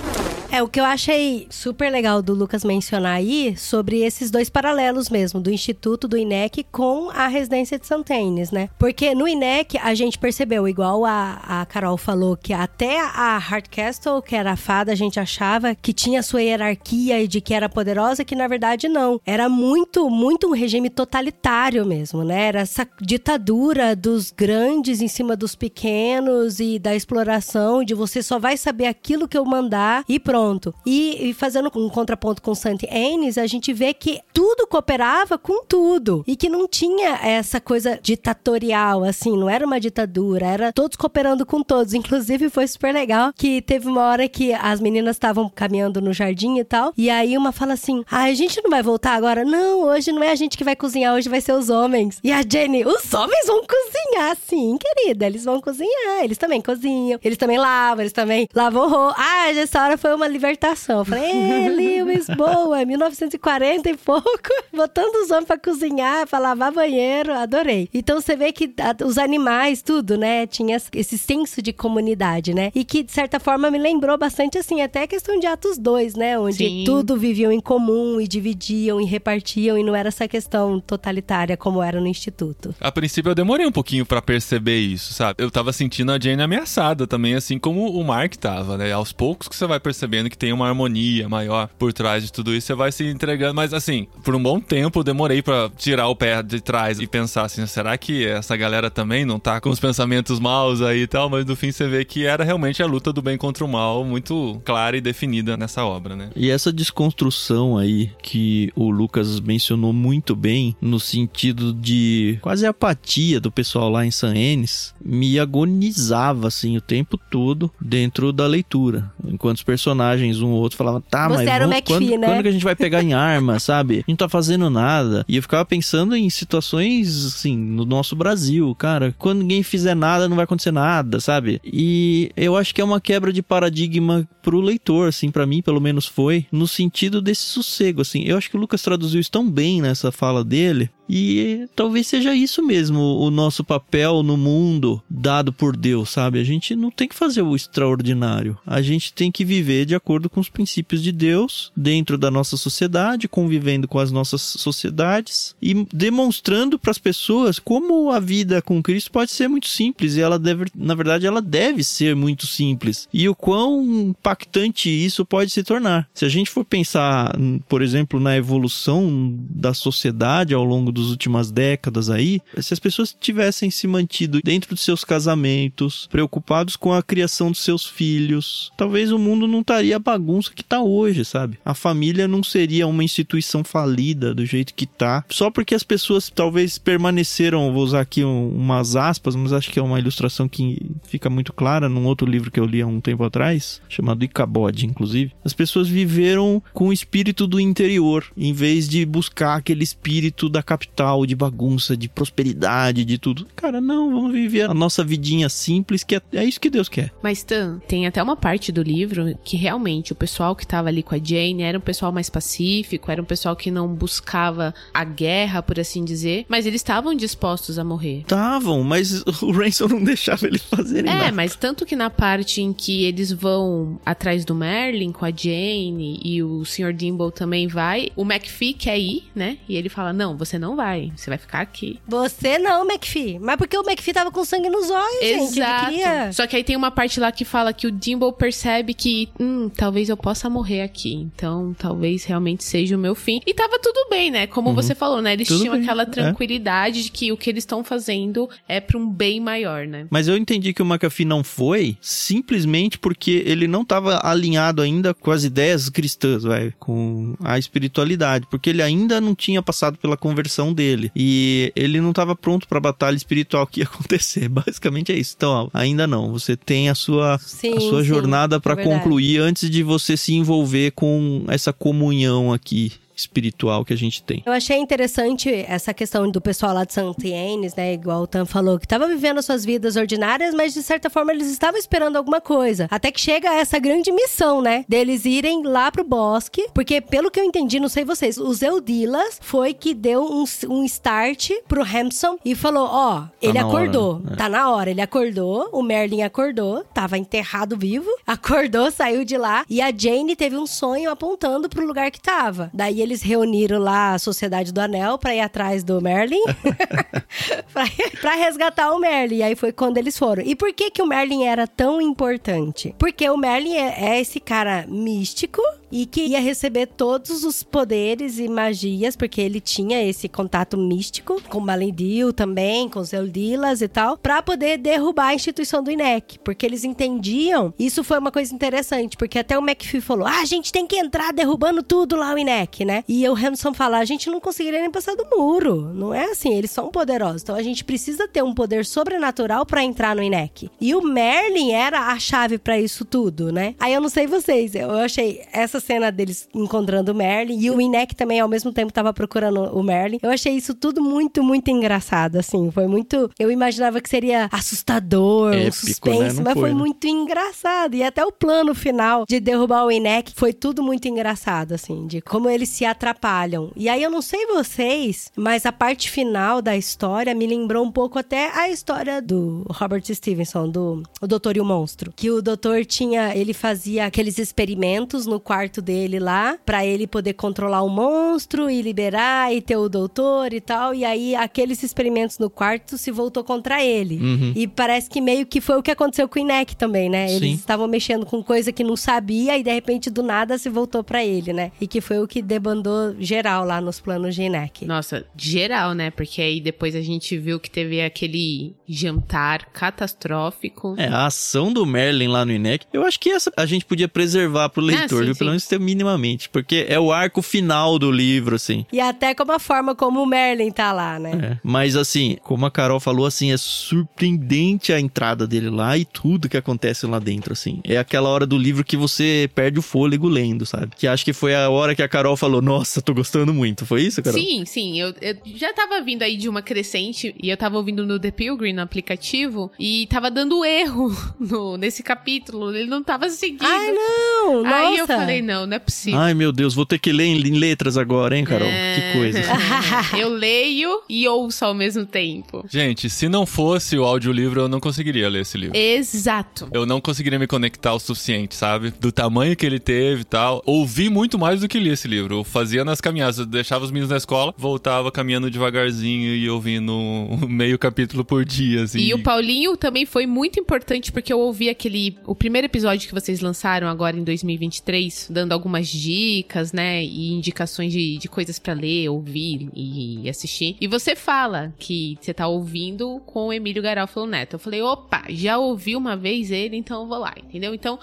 É, o que eu achei super legal do Lucas mencionar aí sobre esses dois paralelos mesmo, do Instituto do INEC com a residência de Santenes, né? Porque no INEC a gente percebeu, igual a, a Carol falou, que até a Hardcastle, que era a fada, a gente achava que tinha sua hierarquia e de que era poderosa, que na verdade não. Era muito, muito um regime totalitário mesmo, né? Era essa ditadura dos grandes em cima dos pequenos e da exploração, de você só vai saber aquilo que eu mandar e pronto. E, e fazendo um contraponto com Saint Anis, a gente vê que tudo cooperava com tudo e que não tinha essa coisa ditatorial, assim, não era uma ditadura, era todos cooperando com todos. Inclusive, foi super legal que teve uma hora que as meninas estavam caminhando no jardim e tal, e aí uma fala assim: ah, a gente não vai voltar agora? Não, hoje não é a gente que vai cozinhar, hoje vai ser os homens. E a Jenny, os homens vão cozinhar? sim, querida. Eles vão cozinhar. Eles também cozinham. Eles também lavam, eles também lavam roupa. Ah, essa hora foi uma libertação. Eu falei, Ê, (laughs) Lewis, boa, 1940 e pouco, (laughs) botando os homens pra cozinhar, pra lavar banheiro. Adorei. Então você vê que os animais, tudo, né? Tinha esse senso de comunidade, né? E que, de certa forma, me lembrou bastante, assim, até a questão de Atos 2, né? Onde Sim. tudo viviam em comum e dividiam e repartiam e não era essa questão totalitária como era no Instituto. A princípio eu demorei um pouquinho pra perceber isso, sabe? Eu tava sentindo a Jane ameaçada também, assim como o Mark tava, né? Aos poucos que você vai percebendo que tem uma harmonia maior por trás de tudo isso, você vai se entregando. Mas assim, por um bom tempo eu demorei pra tirar o pé de trás e pensar assim, será que essa galera também não tá com os pensamentos maus aí e tal? Mas no fim você vê que era realmente a luta do bem contra o mal muito clara e definida nessa obra, né? E essa desconstrução aí que o Lucas mencionou muito bem, no sentido de quase apatia do pessoal lá em San Enes, me agonizava assim o tempo todo dentro da leitura. Enquanto os personagens, um ou outro, falavam, tá, Você mas vamos- McPhee, quando, né? quando que a gente vai pegar em arma, (laughs) sabe? A gente tá fazendo nada. E eu ficava pensando em situações, assim, no nosso Brasil, cara, quando ninguém fizer nada, não vai acontecer nada, sabe? E eu acho que é uma quebra de paradigma pro leitor, assim, pra mim, pelo menos foi, no sentido desse sossego, assim. Eu acho que o Lucas traduziu isso tão bem nessa fala dele, e talvez seja isso mesmo o nosso papel no mundo dado por Deus, sabe? A gente não tem que fazer o extraordinário. A gente tem que viver de acordo com os princípios de Deus dentro da nossa sociedade, convivendo com as nossas sociedades e demonstrando para as pessoas como a vida com Cristo pode ser muito simples e ela deve, na verdade, ela deve ser muito simples. E o quão impactante isso pode se tornar. Se a gente for pensar, por exemplo, na evolução da sociedade ao longo das últimas décadas aí, se as pessoas tivessem se mantido dentro de seus casamentos, preocupados com a criação dos seus filhos, talvez o mundo não estaria a bagunça que tá hoje, sabe? A família não seria uma instituição falida do jeito que tá, só porque as pessoas talvez permaneceram, vou usar aqui um- umas aspas, mas acho que é uma ilustração que fica muito clara num outro livro que eu li há um tempo atrás, chamado Icabod, inclusive. As pessoas viveram com o espírito do interior, em vez de buscar aquele espírito da capital, de bagunça, de prosperidade, de tudo. Cara, não, vamos viver a nossa vidinha simples, que é, é isso que Deus quer. Mas, Tan, tem até uma parte do livro que realmente o pessoal que tava ali com a Jane era um pessoal mais pacífico, era um pessoal que não buscava a guerra, por assim dizer, mas eles estavam dispostos a morrer. Estavam, mas o Ransom não deixava eles fazerem É, nada. mas tanto que na parte em que eles vão atrás do Merlin com a Jane e o Sr. Dimble também vai, o McPhee quer ir, né? E ele fala: Não, você não vai, você vai ficar aqui. Você não, McPhee. Mas porque o McPhee tava com sangue nos olhos, gente. Ele queria... Só que aí tem uma parte lá que fala que o Dimble percebe que, hum, talvez eu possa morrer aqui. Então, talvez realmente seja o meu fim. E tava tudo bem, né? Como você falou, né? Eles Tudo tinham bem, aquela é. tranquilidade de que o que eles estão fazendo é pra um bem maior, né? Mas eu entendi que o McAfee não foi simplesmente porque ele não estava alinhado ainda com as ideias cristãs, vai, com a espiritualidade, porque ele ainda não tinha passado pela conversão dele e ele não estava pronto para a batalha espiritual que ia (laughs) acontecer. Basicamente é isso. Então, ó, ainda não. Você tem a sua Sim, a sua sim, jornada para é concluir antes de você se envolver com essa comunhão aqui espiritual que a gente tem. Eu achei interessante essa questão do pessoal lá de Santienes, né? Igual o Tam falou, que tava vivendo as suas vidas ordinárias, mas de certa forma eles estavam esperando alguma coisa. Até que chega essa grande missão, né? Deles irem lá pro bosque. Porque, pelo que eu entendi, não sei vocês, o Zeudilas foi que deu um, um start pro Hampson e falou: Ó, ele na hora, acordou. né? Tá na hora. Ele acordou, o Merlin acordou, tava enterrado vivo, (laughs) acordou, saiu de lá. E a Jane teve um sonho apontando pro lugar que tava. Daí eles reuniram lá a Sociedade do Anel pra ir atrás do Merlin. (laughs) pra resgatar o Merlin. E aí foi quando eles foram. E por que que o Merlin era tão importante? Porque o Merlin é, é esse cara místico e que ia receber todos os poderes e magias, porque ele tinha esse contato místico com Malendil também, com os Eldilas e tal, pra poder derrubar a instituição do INEC, porque eles entendiam. Isso foi uma coisa interessante, porque até o McPhee falou: "Ah, a gente tem que entrar derrubando tudo lá o INEC, né?" E o Hamilton fala: "A gente não conseguiria nem passar do muro". Não é assim, eles são poderosos. Então a gente precisa ter um poder sobrenatural pra entrar no INEC. E o Merlin era a chave pra isso tudo, né? Aí eu não sei vocês, eu achei essa essa cena deles encontrando o Merlin e o Inek também ao mesmo tempo tava procurando o Merlin. Eu achei isso tudo muito, muito engraçado, assim. Foi muito. Eu imaginava que seria assustador, Épico, um suspense, né? Mas foi, foi né? muito engraçado. E até o plano final de derrubar o Inek foi tudo muito engraçado, assim, de como eles se atrapalham. E aí eu não sei vocês, mas a parte final da história me lembrou um pouco até a história do Robert Stevenson, do o Doutor e o Monstro. Que o doutor tinha, ele fazia aqueles experimentos no quarto dele lá, pra ele poder controlar o monstro e liberar e ter o doutor e tal. E aí aqueles experimentos no quarto se voltou contra ele. Uhum. E parece que meio que foi o que aconteceu com o Inek também, né? Eles Sim. estavam mexendo com coisa que não sabia e de repente do nada se voltou pra ele, né? E que foi o que debandou geral lá nos planos de Inek. Nossa, geral, né? Porque aí depois a gente viu que teve aquele jantar catastrófico. É, a ação do Merlin lá no INEC, eu acho que essa a gente podia preservar pro leitor, sim, viu? sim. Pelo menos ter minimamente, porque é o arco final do livro, assim. E até como a forma como o Merlin tá lá, né? É. Mas assim, como a Carol falou, assim, é surpreendente a entrada dele lá e tudo que acontece lá dentro, assim. É aquela hora do livro que você perde o fôlego lendo, sabe? Que acho que foi a hora que a Carol falou, nossa, tô gostando muito. Foi isso, Carol? Sim, sim. Eu, eu já tava vindo aí de uma crescente e eu tava ouvindo no The Pilgrim, no aplicativo, e tava dando erro (laughs) no, nesse capítulo. Ele não tava seguindo. Ai, não! Nossa! Aí eu falei, não, não é possível. Ai, meu Deus, vou ter que ler em em letras agora, hein, Carol? É. Que coisa. (laughs) eu leio e ouço ao mesmo tempo. Gente, se não fosse o audiolivro, eu não conseguiria ler esse livro. Exato. Eu não conseguiria me conectar o suficiente, sabe? Do tamanho que ele teve e tal. Ouvi muito mais do que li esse livro. Eu fazia nas caminhadas. Eu deixava os meninos na escola, voltava caminhando devagarzinho e ouvindo um (laughs) meio capítulo por dia, assim. E o Paulinho também foi muito importante porque eu ouvi aquele. O primeiro episódio que vocês lançaram agora em 2023, dando algumas dicas, né? E indicações de, de coisas pra ler, ouvir e assistir. E você fala que você tá ouvindo com o Emílio Garofalo Neto. Eu falei, opa, já ouvi uma vez ele, então eu vou lá, entendeu? Então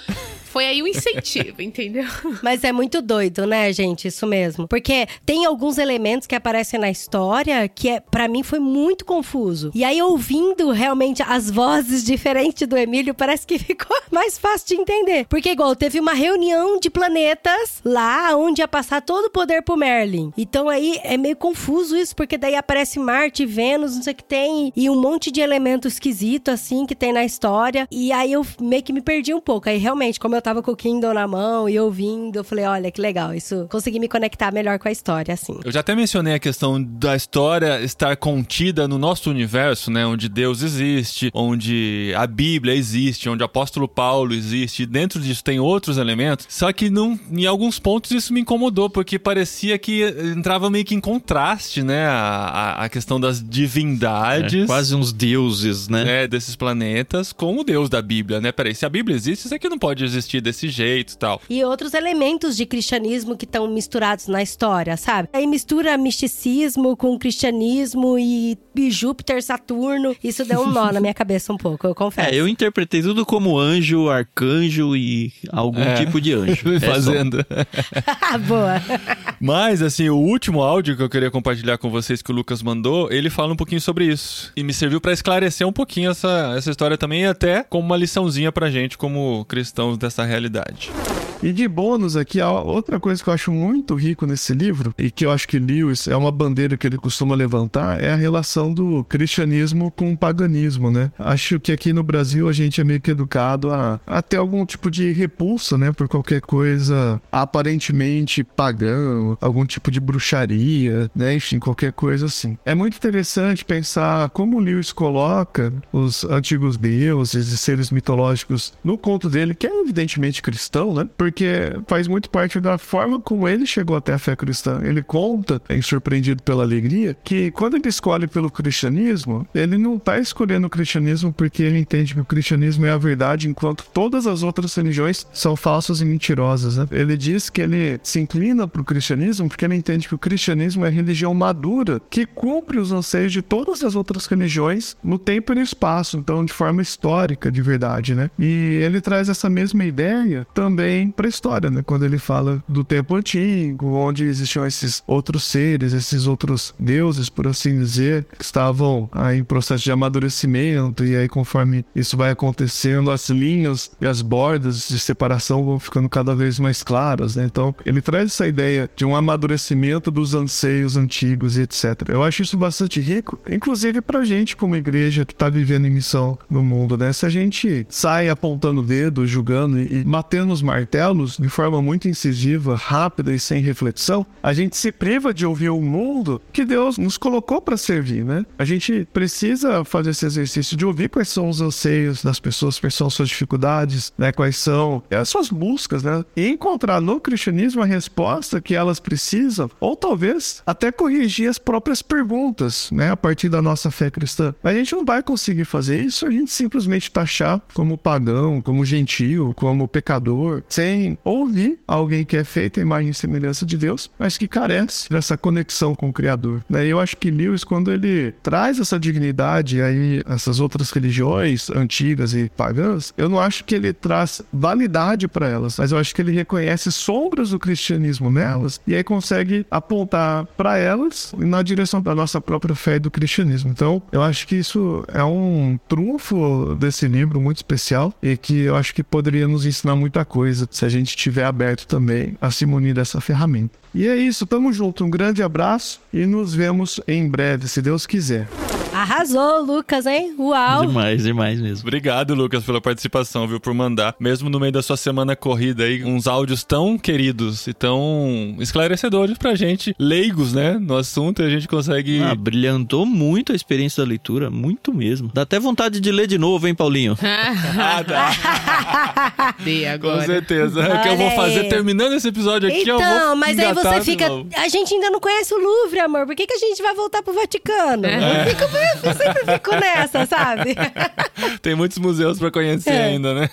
foi aí o incentivo, (laughs) entendeu? Mas é muito doido, né, gente? Isso mesmo. Porque tem alguns elementos que aparecem na história que, é, para mim, foi muito confuso. E aí, ouvindo realmente as vozes diferentes do Emílio, parece que (laughs) ficou mais fácil de entender. Porque, igual, teve uma reunião de planetas lá onde ia passar todo o poder pro Merlin. Então aí é meio confuso isso, porque daí aparece Marte, Vênus, não sei o que tem, e um monte de elemento esquisito, assim, que tem na história. E aí eu meio que me perdi um pouco. Aí realmente, como eu tava com o Kindle na mão e ouvindo, eu falei, olha que legal, isso consegui me conectar melhor com a história, assim. Eu já até mencionei a questão da história estar contida no nosso universo, né? Onde Deus existe, onde a Bíblia existe, onde o apóstolo Paulo existe. Dentro disso tem outros elementos. Só que em alguns pontos isso me incomodou, porque parecia que entrava meio que em contraste, né? A, a, a questão das divindades. É, quase uns deuses, né? né, desses planetas com o Deus da Bíblia, né? Peraí, se a Bíblia existe, isso aqui não pode existir desse jeito e tal. E outros elementos de cristianismo que estão misturados na história, sabe? Aí mistura misticismo com cristianismo e, e Júpiter, Saturno. Isso deu um nó na minha cabeça um pouco, eu confesso. É, eu interpretei tudo como anjo, arcanjo e algum É. tipo de anjo. (laughs) É. Fazendo. (laughs) Boa. Mas, assim, o último áudio que eu queria compartilhar com vocês que o Lucas mandou, ele fala um pouquinho sobre isso. E me serviu pra esclarecer um pouquinho essa, essa história também, e até como uma liçãozinha pra gente, como cristãos dessa realidade. E de bônus aqui, outra coisa que eu acho muito rico nesse livro, e que eu acho que Lewis é uma bandeira que ele costuma levantar, é a relação do cristianismo com o paganismo, né? Acho que aqui no Brasil a gente é meio que educado a, a ter algum tipo de repulsa, né? Por qualquer coisa aparentemente pagã, algum tipo de bruxaria, né? Enfim, qualquer coisa assim. É muito interessante pensar como Lewis coloca os antigos deuses e seres mitológicos no conto dele, que é evidentemente cristão, né? Porque faz muito parte da forma como ele chegou até a fé cristã. Ele conta, em Surpreendido pela Alegria, que quando ele escolhe pelo cristianismo, ele não tá escolhendo o cristianismo porque ele entende que o cristianismo é a verdade, enquanto todas as outras religiões são falsas e mentirosas, né? Ele diz que ele se inclina pro cristianismo porque ele entende que o cristianismo é a religião madura que cumpre os anseios de todas as outras religiões no tempo e no espaço, então de forma histórica, de verdade, né? E ele traz essa mesma ideia também para a história, né? Quando ele fala do tempo antigo, onde existiam esses outros seres, esses outros deuses, por assim dizer, que estavam aí em processo de amadurecimento, e aí conforme isso vai acontecendo, as linhas e as bordas de separação vão ficando cada vez mais claras, né? Então, ele traz essa ideia de um amadurecimento dos anseios antigos e etc. Eu acho isso bastante rico, inclusive pra gente como igreja que tá vivendo em missão no mundo, né? Se a gente sai apontando o dedo, julgando e batendo os martelos de forma muito incisiva, rápida e sem reflexão, a gente se priva de ouvir o mundo que Deus nos colocou para servir, né? A gente precisa fazer esse exercício de ouvir quais são os anseios das pessoas, quais são as suas dificuldades, né? Quais são as suas buscas, né? E encontrar no cristianismo a resposta que elas precisam, ou talvez até corrigir as próprias perguntas, né? A partir da nossa fé cristã. A gente não vai conseguir fazer isso, a gente simplesmente taxar como pagão, como gentil, como pecador, sem ouvir alguém que é feito em imagem e semelhança de Deus, mas que carece dessa conexão com o Criador. Né? Eu acho que Lewis, quando ele traz essa dignidade aí, essas outras religiões antigas e pagãs, eu não acho que ele traz validade para elas, mas eu acho que ele reconhece sombras do cristianismo nelas e aí consegue apontar para elas na direção da nossa própria fé e do cristianismo. Então, eu acho que isso é um trunfo desse livro muito especial e que eu acho que poderia nos ensinar muita coisa se a gente estiver aberto também a se munir dessa ferramenta. E é isso, tamo junto. Um grande abraço e nos vemos em breve, se Deus quiser. Arrasou, Lucas, hein? Uau! Demais, demais mesmo. Obrigado, Lucas, pela participação, viu? Por mandar, mesmo no meio da sua semana corrida aí, uns áudios tão queridos e tão esclarecedores pra gente, leigos, né? No assunto, e a gente consegue. Ah, brilhantou muito a experiência da leitura, muito mesmo. Dá até vontade de ler de novo, hein, Paulinho? (laughs) ah, tá. (laughs) Dei agora. Com certeza. É o que eu vou Olha fazer aí. terminando esse episódio aqui. eu vou Então, mas aí você fica. A gente ainda não conhece o Louvre, amor. Por que, que a gente vai voltar pro Vaticano? É. Eu, fico, eu sempre fico nessa, sabe? (laughs) Tem muitos museus pra conhecer É. ainda, né?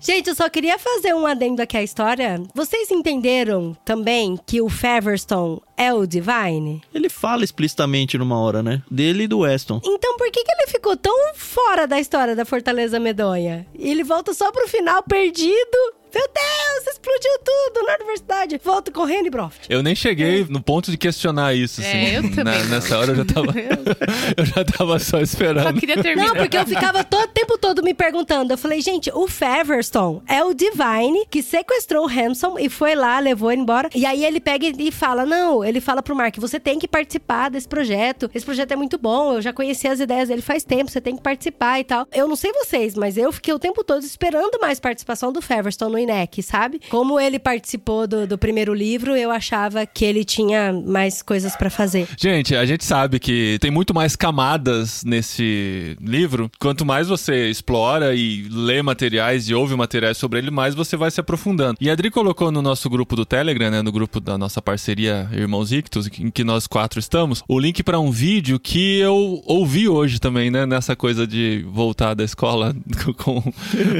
gente, eu só queria fazer um adendo aqui à história. Vocês entenderam também que o Feverstone é o Divine? Ele fala explicitamente numa hora, né? Dele e do Weston. Então por que, que ele ficou tão fora da história da Fortaleza Medonha? Ele volta só pro final perdido. Meu Deus, explodiu tudo na universidade. Volta correndo e broft. Eu nem cheguei no ponto de questionar isso, assim. É, eu também Na- nessa hora eu já tava. (laughs) (laughs) eu já tava só Só esperando. queria terminar. Não, porque eu ficava todo o tempo todo me perguntando. Eu falei, gente, o Feverstone é o Divine que sequestrou o Hanson e foi lá, levou ele embora. E aí ele pega e fala: Não, ele fala pro Mark: você tem que participar desse projeto. Esse projeto é muito bom. Eu já conheci as ideias dele faz tempo, você tem que participar e tal. Eu não sei vocês, mas eu fiquei o tempo todo esperando mais participação do Feverstone no Sabe? Como ele participou do, do primeiro livro, eu achava que ele tinha mais coisas pra fazer. Gente, a gente sabe que tem muito mais camadas nesse livro. Quanto mais você explora e lê materiais e ouve materiais sobre ele, mais você vai se aprofundando. E a Adri colocou no nosso grupo do Telegram, né, no grupo da nossa parceria Irmãos Ictus, em que nós quatro estamos, o link para um vídeo que eu ouvi hoje também, né, nessa coisa de voltar da escola (laughs) com,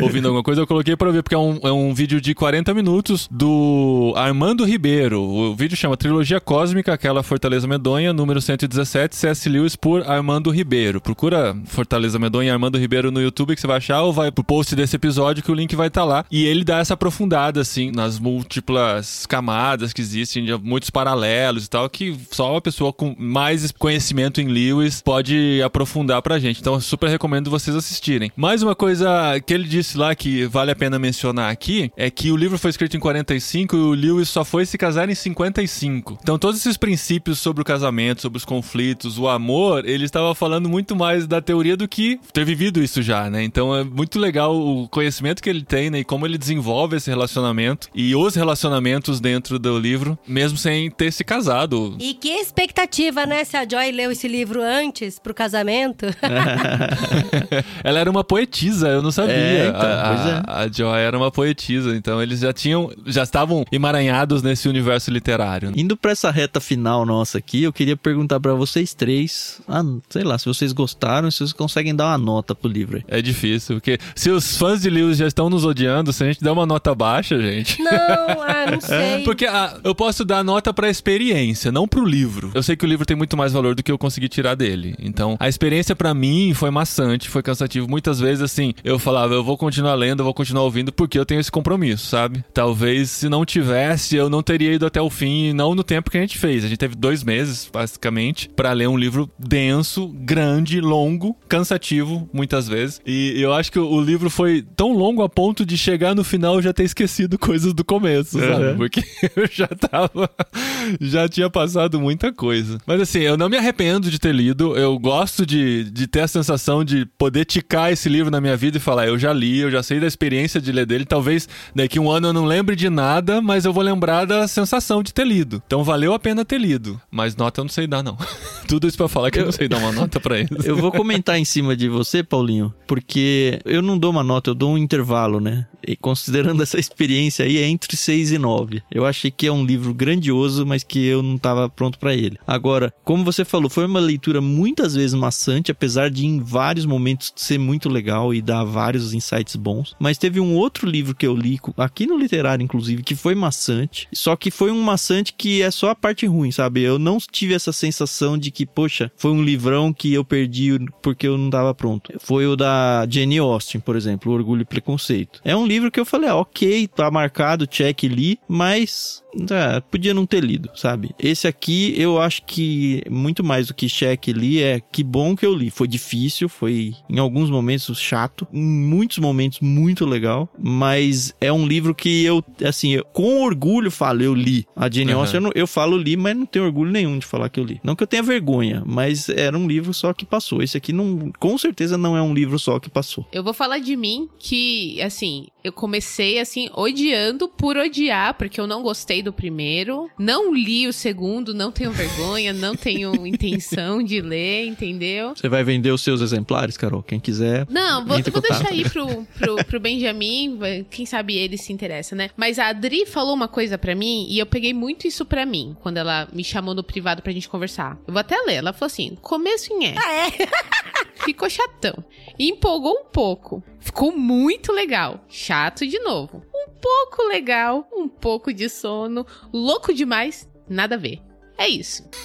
ouvindo alguma coisa, eu coloquei para ver porque é um, é um vídeo de 40 minutos do Armando Ribeiro. O vídeo chama Trilogia Cósmica, aquela Fortaleza Medonha, número 117, C.S. Lewis por Armando Ribeiro. Procura Fortaleza Medonha e Armando Ribeiro no YouTube que você vai achar ou vai pro post desse episódio que o link vai estar lá. E ele dá essa aprofundada, assim, nas múltiplas camadas que existem, muitos paralelos e tal, que só uma pessoa com mais conhecimento em Lewis pode aprofundar pra gente. Então, super recomendo vocês assistirem. Mais uma coisa que ele disse lá que vale a pena mencionar aqui é que o livro foi escrito em 45 e o Lewis só foi se casar em 55. Então, todos esses princípios sobre o casamento, sobre os conflitos, o amor, ele estava falando muito mais da teoria do que ter vivido isso já, né? Então, é muito legal o conhecimento que ele tem, né? E como ele desenvolve esse relacionamento e os relacionamentos dentro do livro, mesmo sem ter se casado. E que expectativa, né? Se a Joy leu esse livro antes pro casamento. (laughs) Ela era uma poetisa, eu não sabia. É, então, a, pois é. a, a Joy era uma poetisa, então eles já tinham, já estavam emaranhados nesse universo literário. né? Indo pra essa reta final nossa aqui, eu queria perguntar pra vocês três, ah, sei lá, se vocês gostaram, se vocês conseguem dar uma nota pro livro. aí. É difícil, porque se os fãs de Lewis já estão nos odiando, se a gente der uma nota baixa, gente. não, ah, não (laughs) sei. Porque ah, eu posso dar nota pra experiência, não pro livro. Eu sei que o livro tem muito mais valor do que eu consegui tirar dele. Então, a experiência pra mim foi maçante, foi cansativo. Muitas vezes, assim, eu falava, eu vou continuar lendo, eu vou continuar ouvindo, porque eu tenho esse compromisso, sabe? Talvez se não tivesse, eu não teria ido até o fim, não no tempo que a gente fez. A gente teve dois meses, basicamente, para ler um livro denso, grande, longo, cansativo, muitas vezes. E eu acho que o livro foi tão longo a ponto de chegar no final e já ter esquecido coisas do começo, sabe? Uhum. Porque (laughs) eu já tava. Já tinha passado muita coisa. Mas assim, eu não me arrependo de ter lido. Eu gosto de, de ter a sensação de poder ticar esse livro na minha vida e falar: eu já li, eu já sei da experiência de ler dele. Talvez daqui um ano eu não lembre de nada, mas eu vou lembrar da sensação de ter lido. Então valeu a pena ter lido. Mas nota eu não sei dar, não. (laughs) Tudo isso pra falar que eu, não sei dar uma nota pra eles. Eu vou comentar em cima de você, Paulinho, porque eu não dou uma nota, eu dou um intervalo, né? E considerando essa experiência aí, é entre 6 e 9. Eu achei que é um livro grandioso, mas que eu não estava pronto para ele. Agora, como você falou, foi uma leitura muitas vezes maçante, apesar de em vários momentos ser muito legal e dar vários insights bons. Mas teve um outro livro que eu li, aqui no literário inclusive, que foi maçante, só que foi um maçante que é só a parte ruim, sabe? Eu não tive essa sensação de que, poxa, foi um livrão que eu perdi porque eu não estava pronto. Foi o da Jenny Austen, por exemplo, Orgulho e Preconceito. É um livro que eu falei, ah, ok, tá marcado, check, li, mas ah, podia não ter lido, sabe? Esse aqui eu acho que muito mais do que check li é que bom que eu li. Foi difícil, foi em alguns momentos chato, em muitos momentos muito legal, mas é um livro que eu, assim, eu, com orgulho falo, eu li. A Jane Uhum. Austen, eu, não- eu falo li, mas não tenho orgulho nenhum de falar que eu li. Não que eu tenha vergonha, mas era um livro só que passou. Esse aqui não, com certeza não é um livro só que passou. Eu vou falar de mim que, assim, eu comecei, assim, odiando por odiar, porque eu não gostei do primeiro. Não li o segundo, não tenho vergonha, não tenho (laughs) intenção de ler, entendeu? Você vai vender os seus exemplares, Carol? Quem quiser. Não, vou, vou deixar aí pro, pro, pro Benjamin, quem sabe ele se interessa, né? Mas a Adri falou uma coisa pra mim e eu peguei muito isso pra mim, quando ela me chamou no privado pra gente conversar. Eu vou até ler. Ela falou assim: começo em é. Ah, é? Ficou chatão. E empolgou um pouco. Ficou muito legal. Chato de novo. Um pouco legal, um pouco de sono. Louco demais, nada a ver. É isso. (laughs)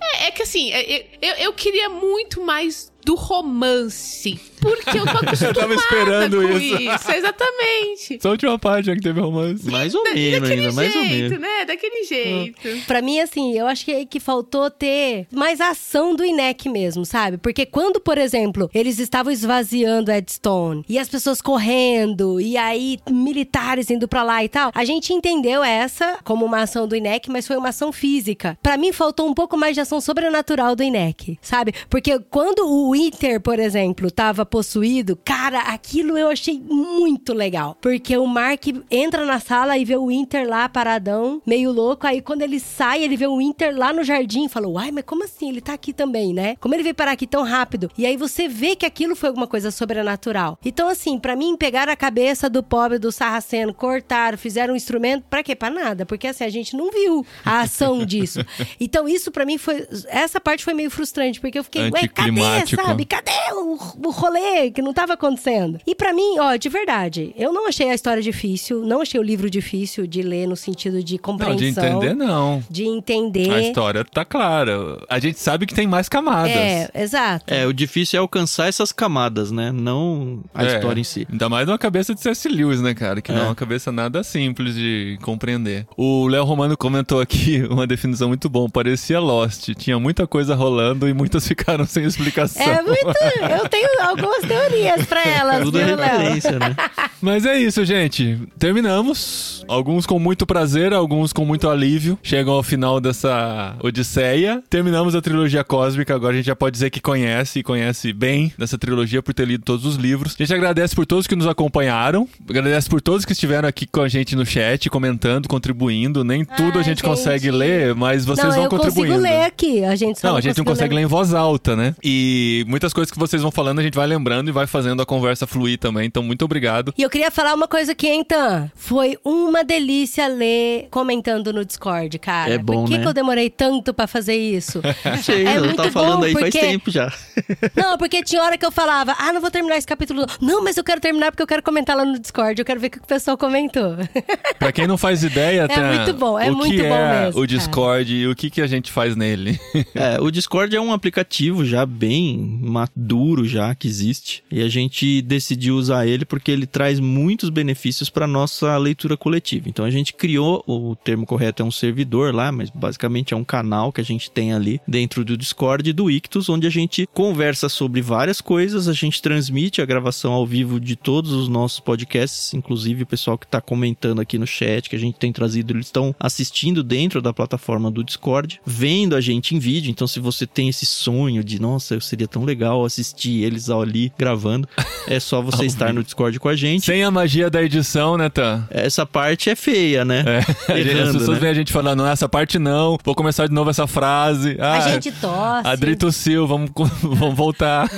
é, é que assim, é- é- eu, eu queria muito mais do romance. Porque eu tô (laughs) acostumada tava esperando com isso. isso. Exatamente. Só a última página que teve romance. Mais ou menos Daquele ainda, mais ou jeito, menos. né? Daquele jeito. Pra mim, assim, eu acho que, que faltou ter mais ação do INEC mesmo, sabe? Porque quando, por exemplo, eles estavam esvaziando Edstone e as pessoas correndo, e aí militares indo pra lá e tal, a gente entendeu essa como uma ação do INEC, mas foi uma ação física. Pra mim, faltou um pouco mais de ação sobrenatural do INEC, sabe? Porque quando o Inter, por exemplo, tava possuído, cara, aquilo eu achei muito legal. Porque o Mark entra na sala e vê o Inter lá paradão, meio louco. Aí quando ele sai, ele vê o Inter lá no jardim e fala: Uai, mas como assim? Ele tá aqui também, né? Como ele veio parar aqui tão rápido? E aí você vê que aquilo foi alguma coisa sobrenatural. Então, assim, pra mim, pegaram a cabeça do pobre do Sarraceno, cortaram, fizeram um instrumento, pra quê? Pra nada. Porque assim, a gente não viu a ação disso. (laughs) Então, isso pra mim foi. Essa parte foi meio frustrante, porque eu fiquei, ué, cadê, Anticlimático. Sabe? Cadê o, o rolê que não tava acontecendo? E pra mim, ó, de verdade, eu não achei a história difícil, não achei o livro difícil de ler no sentido de Não, compreensão. de entender, não. De entender. A história tá clara. A gente sabe que tem mais camadas. É, exato. É, o difícil é alcançar essas camadas, né? Não a É, história em si. Ainda mais numa cabeça de C.S. Lewis, né, cara? Que não é É. uma cabeça nada simples de compreender. O Léo Romano comentou aqui (laughs) uma definição muito bom. Parecia Lost. Tinha muita coisa rolando e muitas (laughs) ficaram sem explicação. É muito. Eu tenho algumas teorias pra elas, Tudo é viu, Léo? né? (laughs) Mas é isso, gente. Terminamos. Alguns com muito prazer, alguns com muito alívio. Chegam ao final dessa odisseia. Terminamos a trilogia cósmica. Agora a gente já pode dizer que conhece e conhece bem dessa trilogia por ter lido todos os livros. A gente agradece por todos que nos acompanharam. Agradece por todos que estiveram aqui com a gente no chat, comentando, contribuindo. Nem tudo a gente, gente. consegue ler, mas vocês não, vão eu contribuindo. consigo ler aqui. A gente só Não, a gente não consegue ler em voz alta, né? E muitas coisas que vocês vão falando, a gente vai lembrando e vai fazendo a conversa fluir também. Então, muito obrigado. E eu queria falar uma coisa aqui, então. Foi uma delícia ler comentando no Discord, cara. É bom, Por que, né? que eu demorei tanto pra fazer isso? (laughs) Sei, É eu muito tava falando bom, aí faz porque- tempo já. (laughs) Não, porque tinha hora que eu falava, ah, não vou terminar esse capítulo. Não, mas eu quero terminar porque eu quero comentar lá no Discord. Eu quero ver o que o pessoal comentou. (laughs) Pra quem não faz ideia, Tan, muito bom, é o muito que bom é mesmo, o Discord e o que, que a gente faz nele. É, o Discord é um aplicativo já bem maduro já que existe. E a gente decidiu usar ele porque ele traz muitos benefícios para nossa leitura coletiva. Então a gente criou, o termo correto é um servidor lá, mas basicamente é um canal que a gente tem ali dentro do Discord do Ictus, onde a gente conversa sobre várias coisas, a gente transmite a gravação ao vivo de todos os nossos podcasts, inclusive o pessoal que está comentando aqui no chat, que a gente tem trazido, eles estão assistindo dentro da plataforma do Discord, vendo a gente em vídeo. Então, se você tem esse sonho de, nossa, seria tão legal assistir eles ali gravando, é só você (laughs) estar no Discord com a gente. Sem a magia da edição, né, Tan? Essa parte é feia, né? É. (laughs) Errando, As pessoas né? veem a gente falando, não, essa parte não, vou começar de novo essa frase. Ah, A gente tosse. Adri tossiu, vamos, (laughs) vamos voltar.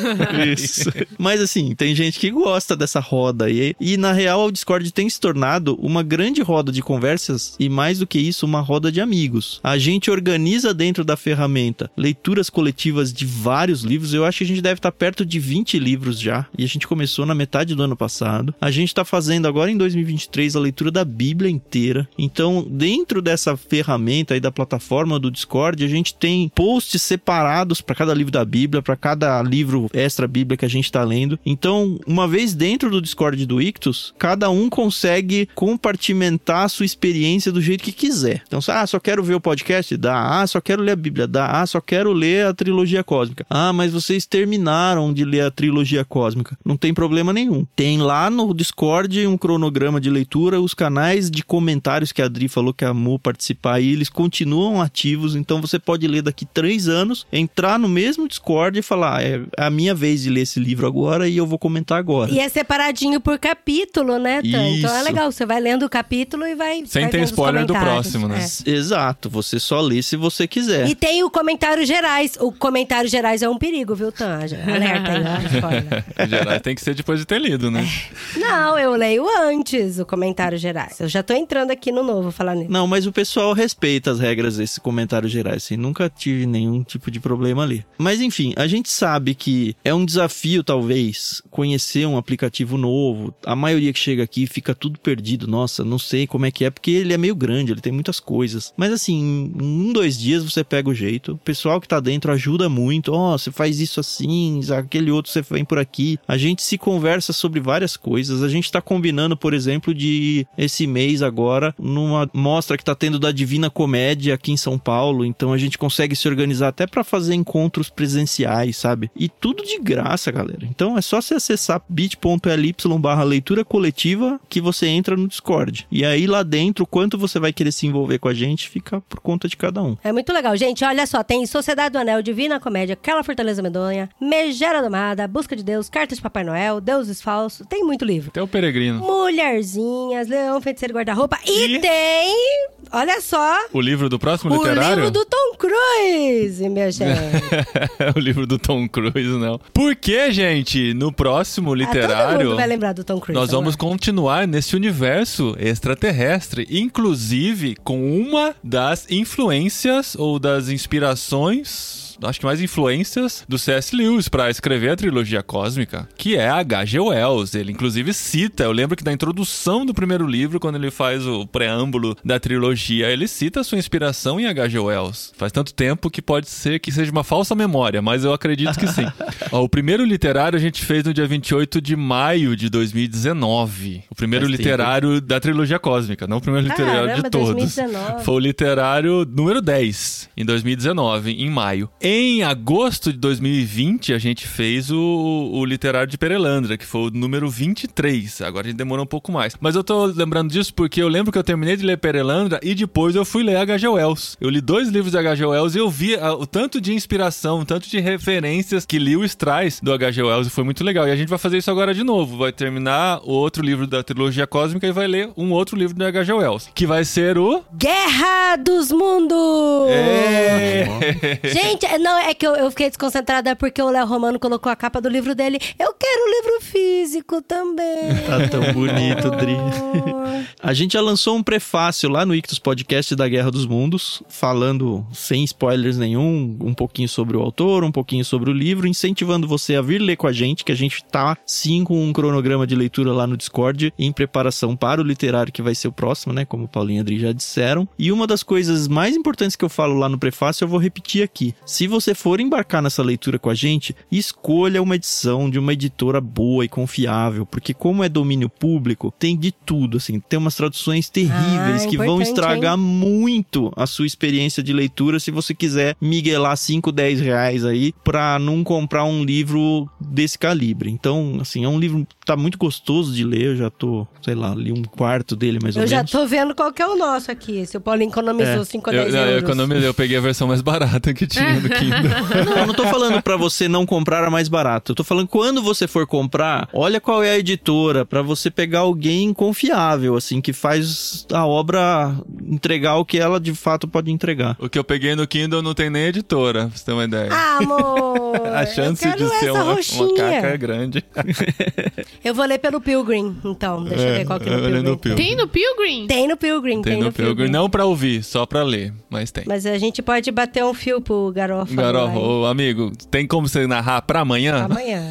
Isso. Mas assim, tem gente que gosta dessa roda. E, e na real, o Discord tem se tornado uma grande roda de conversas e mais do que isso, uma roda de amigos. A gente organiza dentro da ferramenta leituras coletivas de vários livros. Eu acho que a gente deve estar perto de 20 livros já. E a gente começou na metade do ano passado. A gente está fazendo agora em 2023 a leitura da Bíblia inteira. Então, dentro dessa ferramenta aí da plataforma do Discord, a gente tem posts separados para cada livro da Bíblia, para cada livro extra Bíblia que a gente está lendo. Então, uma vez dentro do Discord do Ictus, cada um consegue compartimentar a sua experiência do jeito que quiser. Então, ah, só quero ver o podcast? Dá. Ah, só quero ler a Bíblia? Dá. Ah, só quero ler a trilogia cósmica. Ah, mas vocês terminaram de ler a trilogia cósmica. Não tem problema nenhum. Tem lá no Discord um cronograma de leitura, os canais de comentários que a Adri falou que a Mu participar aí, eles continuam ativos, então você pode ler daqui três anos, entrar no mesmo Discord e falar, é a minha vez de ler esse livro agora e eu vou comentar agora. E é separadinho por capítulo, né, Tan? Então é legal, você vai lendo o capítulo e vai. Sem vai ter spoiler do próximo, né? É. Exato, você só lê se você quiser. E tem o comentário gerais. O comentário gerais é um perigo, viu, Tan? Já- Alerta aí, ó, spoiler. (laughs) Em geral, tem que ser depois de ter lido, né? Não, eu leio antes o comentário gerais. Eu já tô entrando aqui no novo falar nisso. Não, mas o pessoal respeita as regras desse comentário gerais, assim, nunca tive nenhum tipo de problema ali. Mas enfim, a gente sabe que é um desafio, talvez, conhecer um aplicativo novo. A maioria que chega aqui fica tudo perdido. Nossa, não sei como é que é, porque ele é meio grande, ele tem muitas coisas. Mas assim, em um, dois dias você pega o jeito. O pessoal que tá dentro ajuda muito. Ó, você faz isso assim, aquele outro você vem por aqui. A gente se conversa sobre várias coisas. A gente tá combinando, por exemplo, de esse mês agora, numa mostra que tá tendo da Divina Comédia aqui em São Paulo. Então a gente consegue se organizar até para fazer encontros presenciais, sabe? E tudo de graça, galera. Então é só você acessar bit.ly barra leitura coletiva que você entra no Discord. E aí lá dentro, quanto você vai querer se envolver com a gente, fica por conta de cada um. É muito legal. Gente, olha só, tem Sociedade do Anel, Divina Comédia, Aquela Fortaleza Medonha, Megera Domada, Busca de Deus, Cartas de Papai Noel, Deuses Falsos. Tem muito livro. Até o peregrino. Mulherzinhas, Leão, Feiticeiro Guarda-Roupa. E, E? tem, olha só, O livro do próximo o literário? livro do Tom Cruise, minha (laughs) gente. o livro do Tom Cruise, não. Porque, gente, no próximo Ah, todo literário. mundo vai lembrar do Tom Cruise. Nós vamos agora. continuar nesse universo extraterrestre, inclusive com uma das influências ou das inspirações. Acho que mais influências do C.S. Lewis para escrever a trilogia cósmica, que é H.G. Wells. Ele inclusive cita, eu lembro que na introdução do primeiro livro, quando ele faz o preâmbulo da trilogia, ele cita a sua inspiração em H.G. Wells. Faz tanto tempo que pode ser que seja uma falsa memória, mas eu acredito que sim. (laughs) Ó, o primeiro literário a gente fez no dia 28 de maio de 2019. O primeiro Faz tempo. literário da trilogia cósmica, não o primeiro literário Caramba, de todos. 2019. Foi o literário número 10, em 2019, em maio. Em agosto de 2020, a gente fez o, o literário de Perelandra, que foi o número 23. Agora a gente demorou um pouco mais. Mas eu tô lembrando disso porque eu lembro que eu terminei de ler Perelandra e depois eu fui ler H.G. Wells. Eu li dois livros de H.G. Wells e eu vi ah, o tanto de inspiração, o tanto de referências que Lewis traz do H.G. Wells e foi muito legal. E a gente vai fazer isso agora de novo. Vai terminar o outro livro da trilogia cósmica e vai ler um outro livro do H.G. Wells, que vai ser o Guerra dos Mundos! É. (laughs) Gente, é, não, é que eu, eu fiquei desconcentrada porque o Léo Romano colocou a capa do livro dele. Eu quero o livro físico também. (laughs) Tá tão bonito, Dri. (laughs) A gente já lançou um prefácio lá no Ictus Podcast da Guerra dos Mundos, falando sem spoilers nenhum, um pouquinho sobre o autor, um pouquinho sobre o livro, incentivando você a vir ler com a gente, que a gente tá sim com um cronograma de leitura lá no Discord, em preparação para o literário que vai ser o próximo, né? Como o Paulinho e Adri já disseram. E uma das coisas mais importantes que eu falo lá no prefácio, eu vou repetir aqui. Se se você for embarcar nessa leitura com a gente, escolha uma edição de uma editora boa e confiável, porque como é domínio público, tem de tudo, assim, tem umas traduções terríveis Ah, que vão estragar muito a sua experiência de leitura se você quiser miguelar 5, 10 reais aí pra não comprar um livro desse calibre. Então, assim, é um livro tá muito gostoso de ler, eu já tô, sei lá, li um quarto dele mais ou Eu já menos. tô vendo qual que é o nosso aqui. Se o Paulinho economizou É. 5 ou Eu, 10 não, eu, euros. economizei, eu peguei a versão mais barata que tinha no (laughs) Kindle. (laughs) Não, eu não tô falando pra você não comprar a mais barato. Eu tô falando quando você for comprar, olha qual é a editora pra você pegar alguém confiável, assim, que faz a obra entregar o que ela de fato pode entregar. o que eu peguei no Kindle não tem nem editora, pra você ter uma ideia. Ah, amor! (laughs) a chance eu de ser uma, uma caca é grande. (laughs) Eu vou ler pelo Pilgrim, então. Deixa eu É, ver qual que é eu no ler Pilgrim. no Pilgrim. Tem no Pilgrim? Tem no Pilgrim, Tem no Pilgrim. Não pra ouvir, só pra ler, mas tem. Mas a gente pode bater um fio pro. Garoto, ô, amigo, tem como você narrar pra amanhã? Amanhã. (laughs)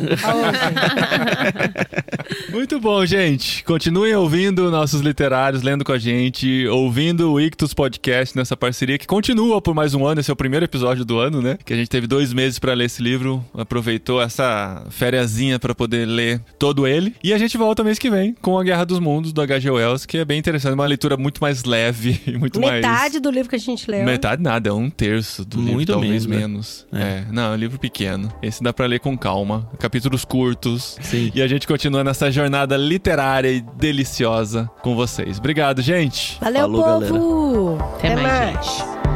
Muito bom, gente. Continuem ouvindo nossos literários, lendo com a gente, ouvindo o Ictus Podcast nessa parceria que continua por mais um ano. Esse é o primeiro episódio do ano, né? Que a gente teve dois meses pra ler esse livro, aproveitou essa fériazinha pra poder ler todo ele. E a gente volta mês que vem com A Guerra dos Mundos, do H.G. Wells, que é bem interessante. Uma leitura muito mais leve (laughs) e muito mais... Metade do livro que a gente leu. Metade nada, é um terço do livro, Muito talvez menos, né? Menos. É. não, é um livro pequeno. Esse dá pra ler com calma. Capítulos curtos. Sim. E a gente continua nessa jornada literária e deliciosa com vocês. Obrigado, gente! Valeu, Falou, povo! Até mais, gente.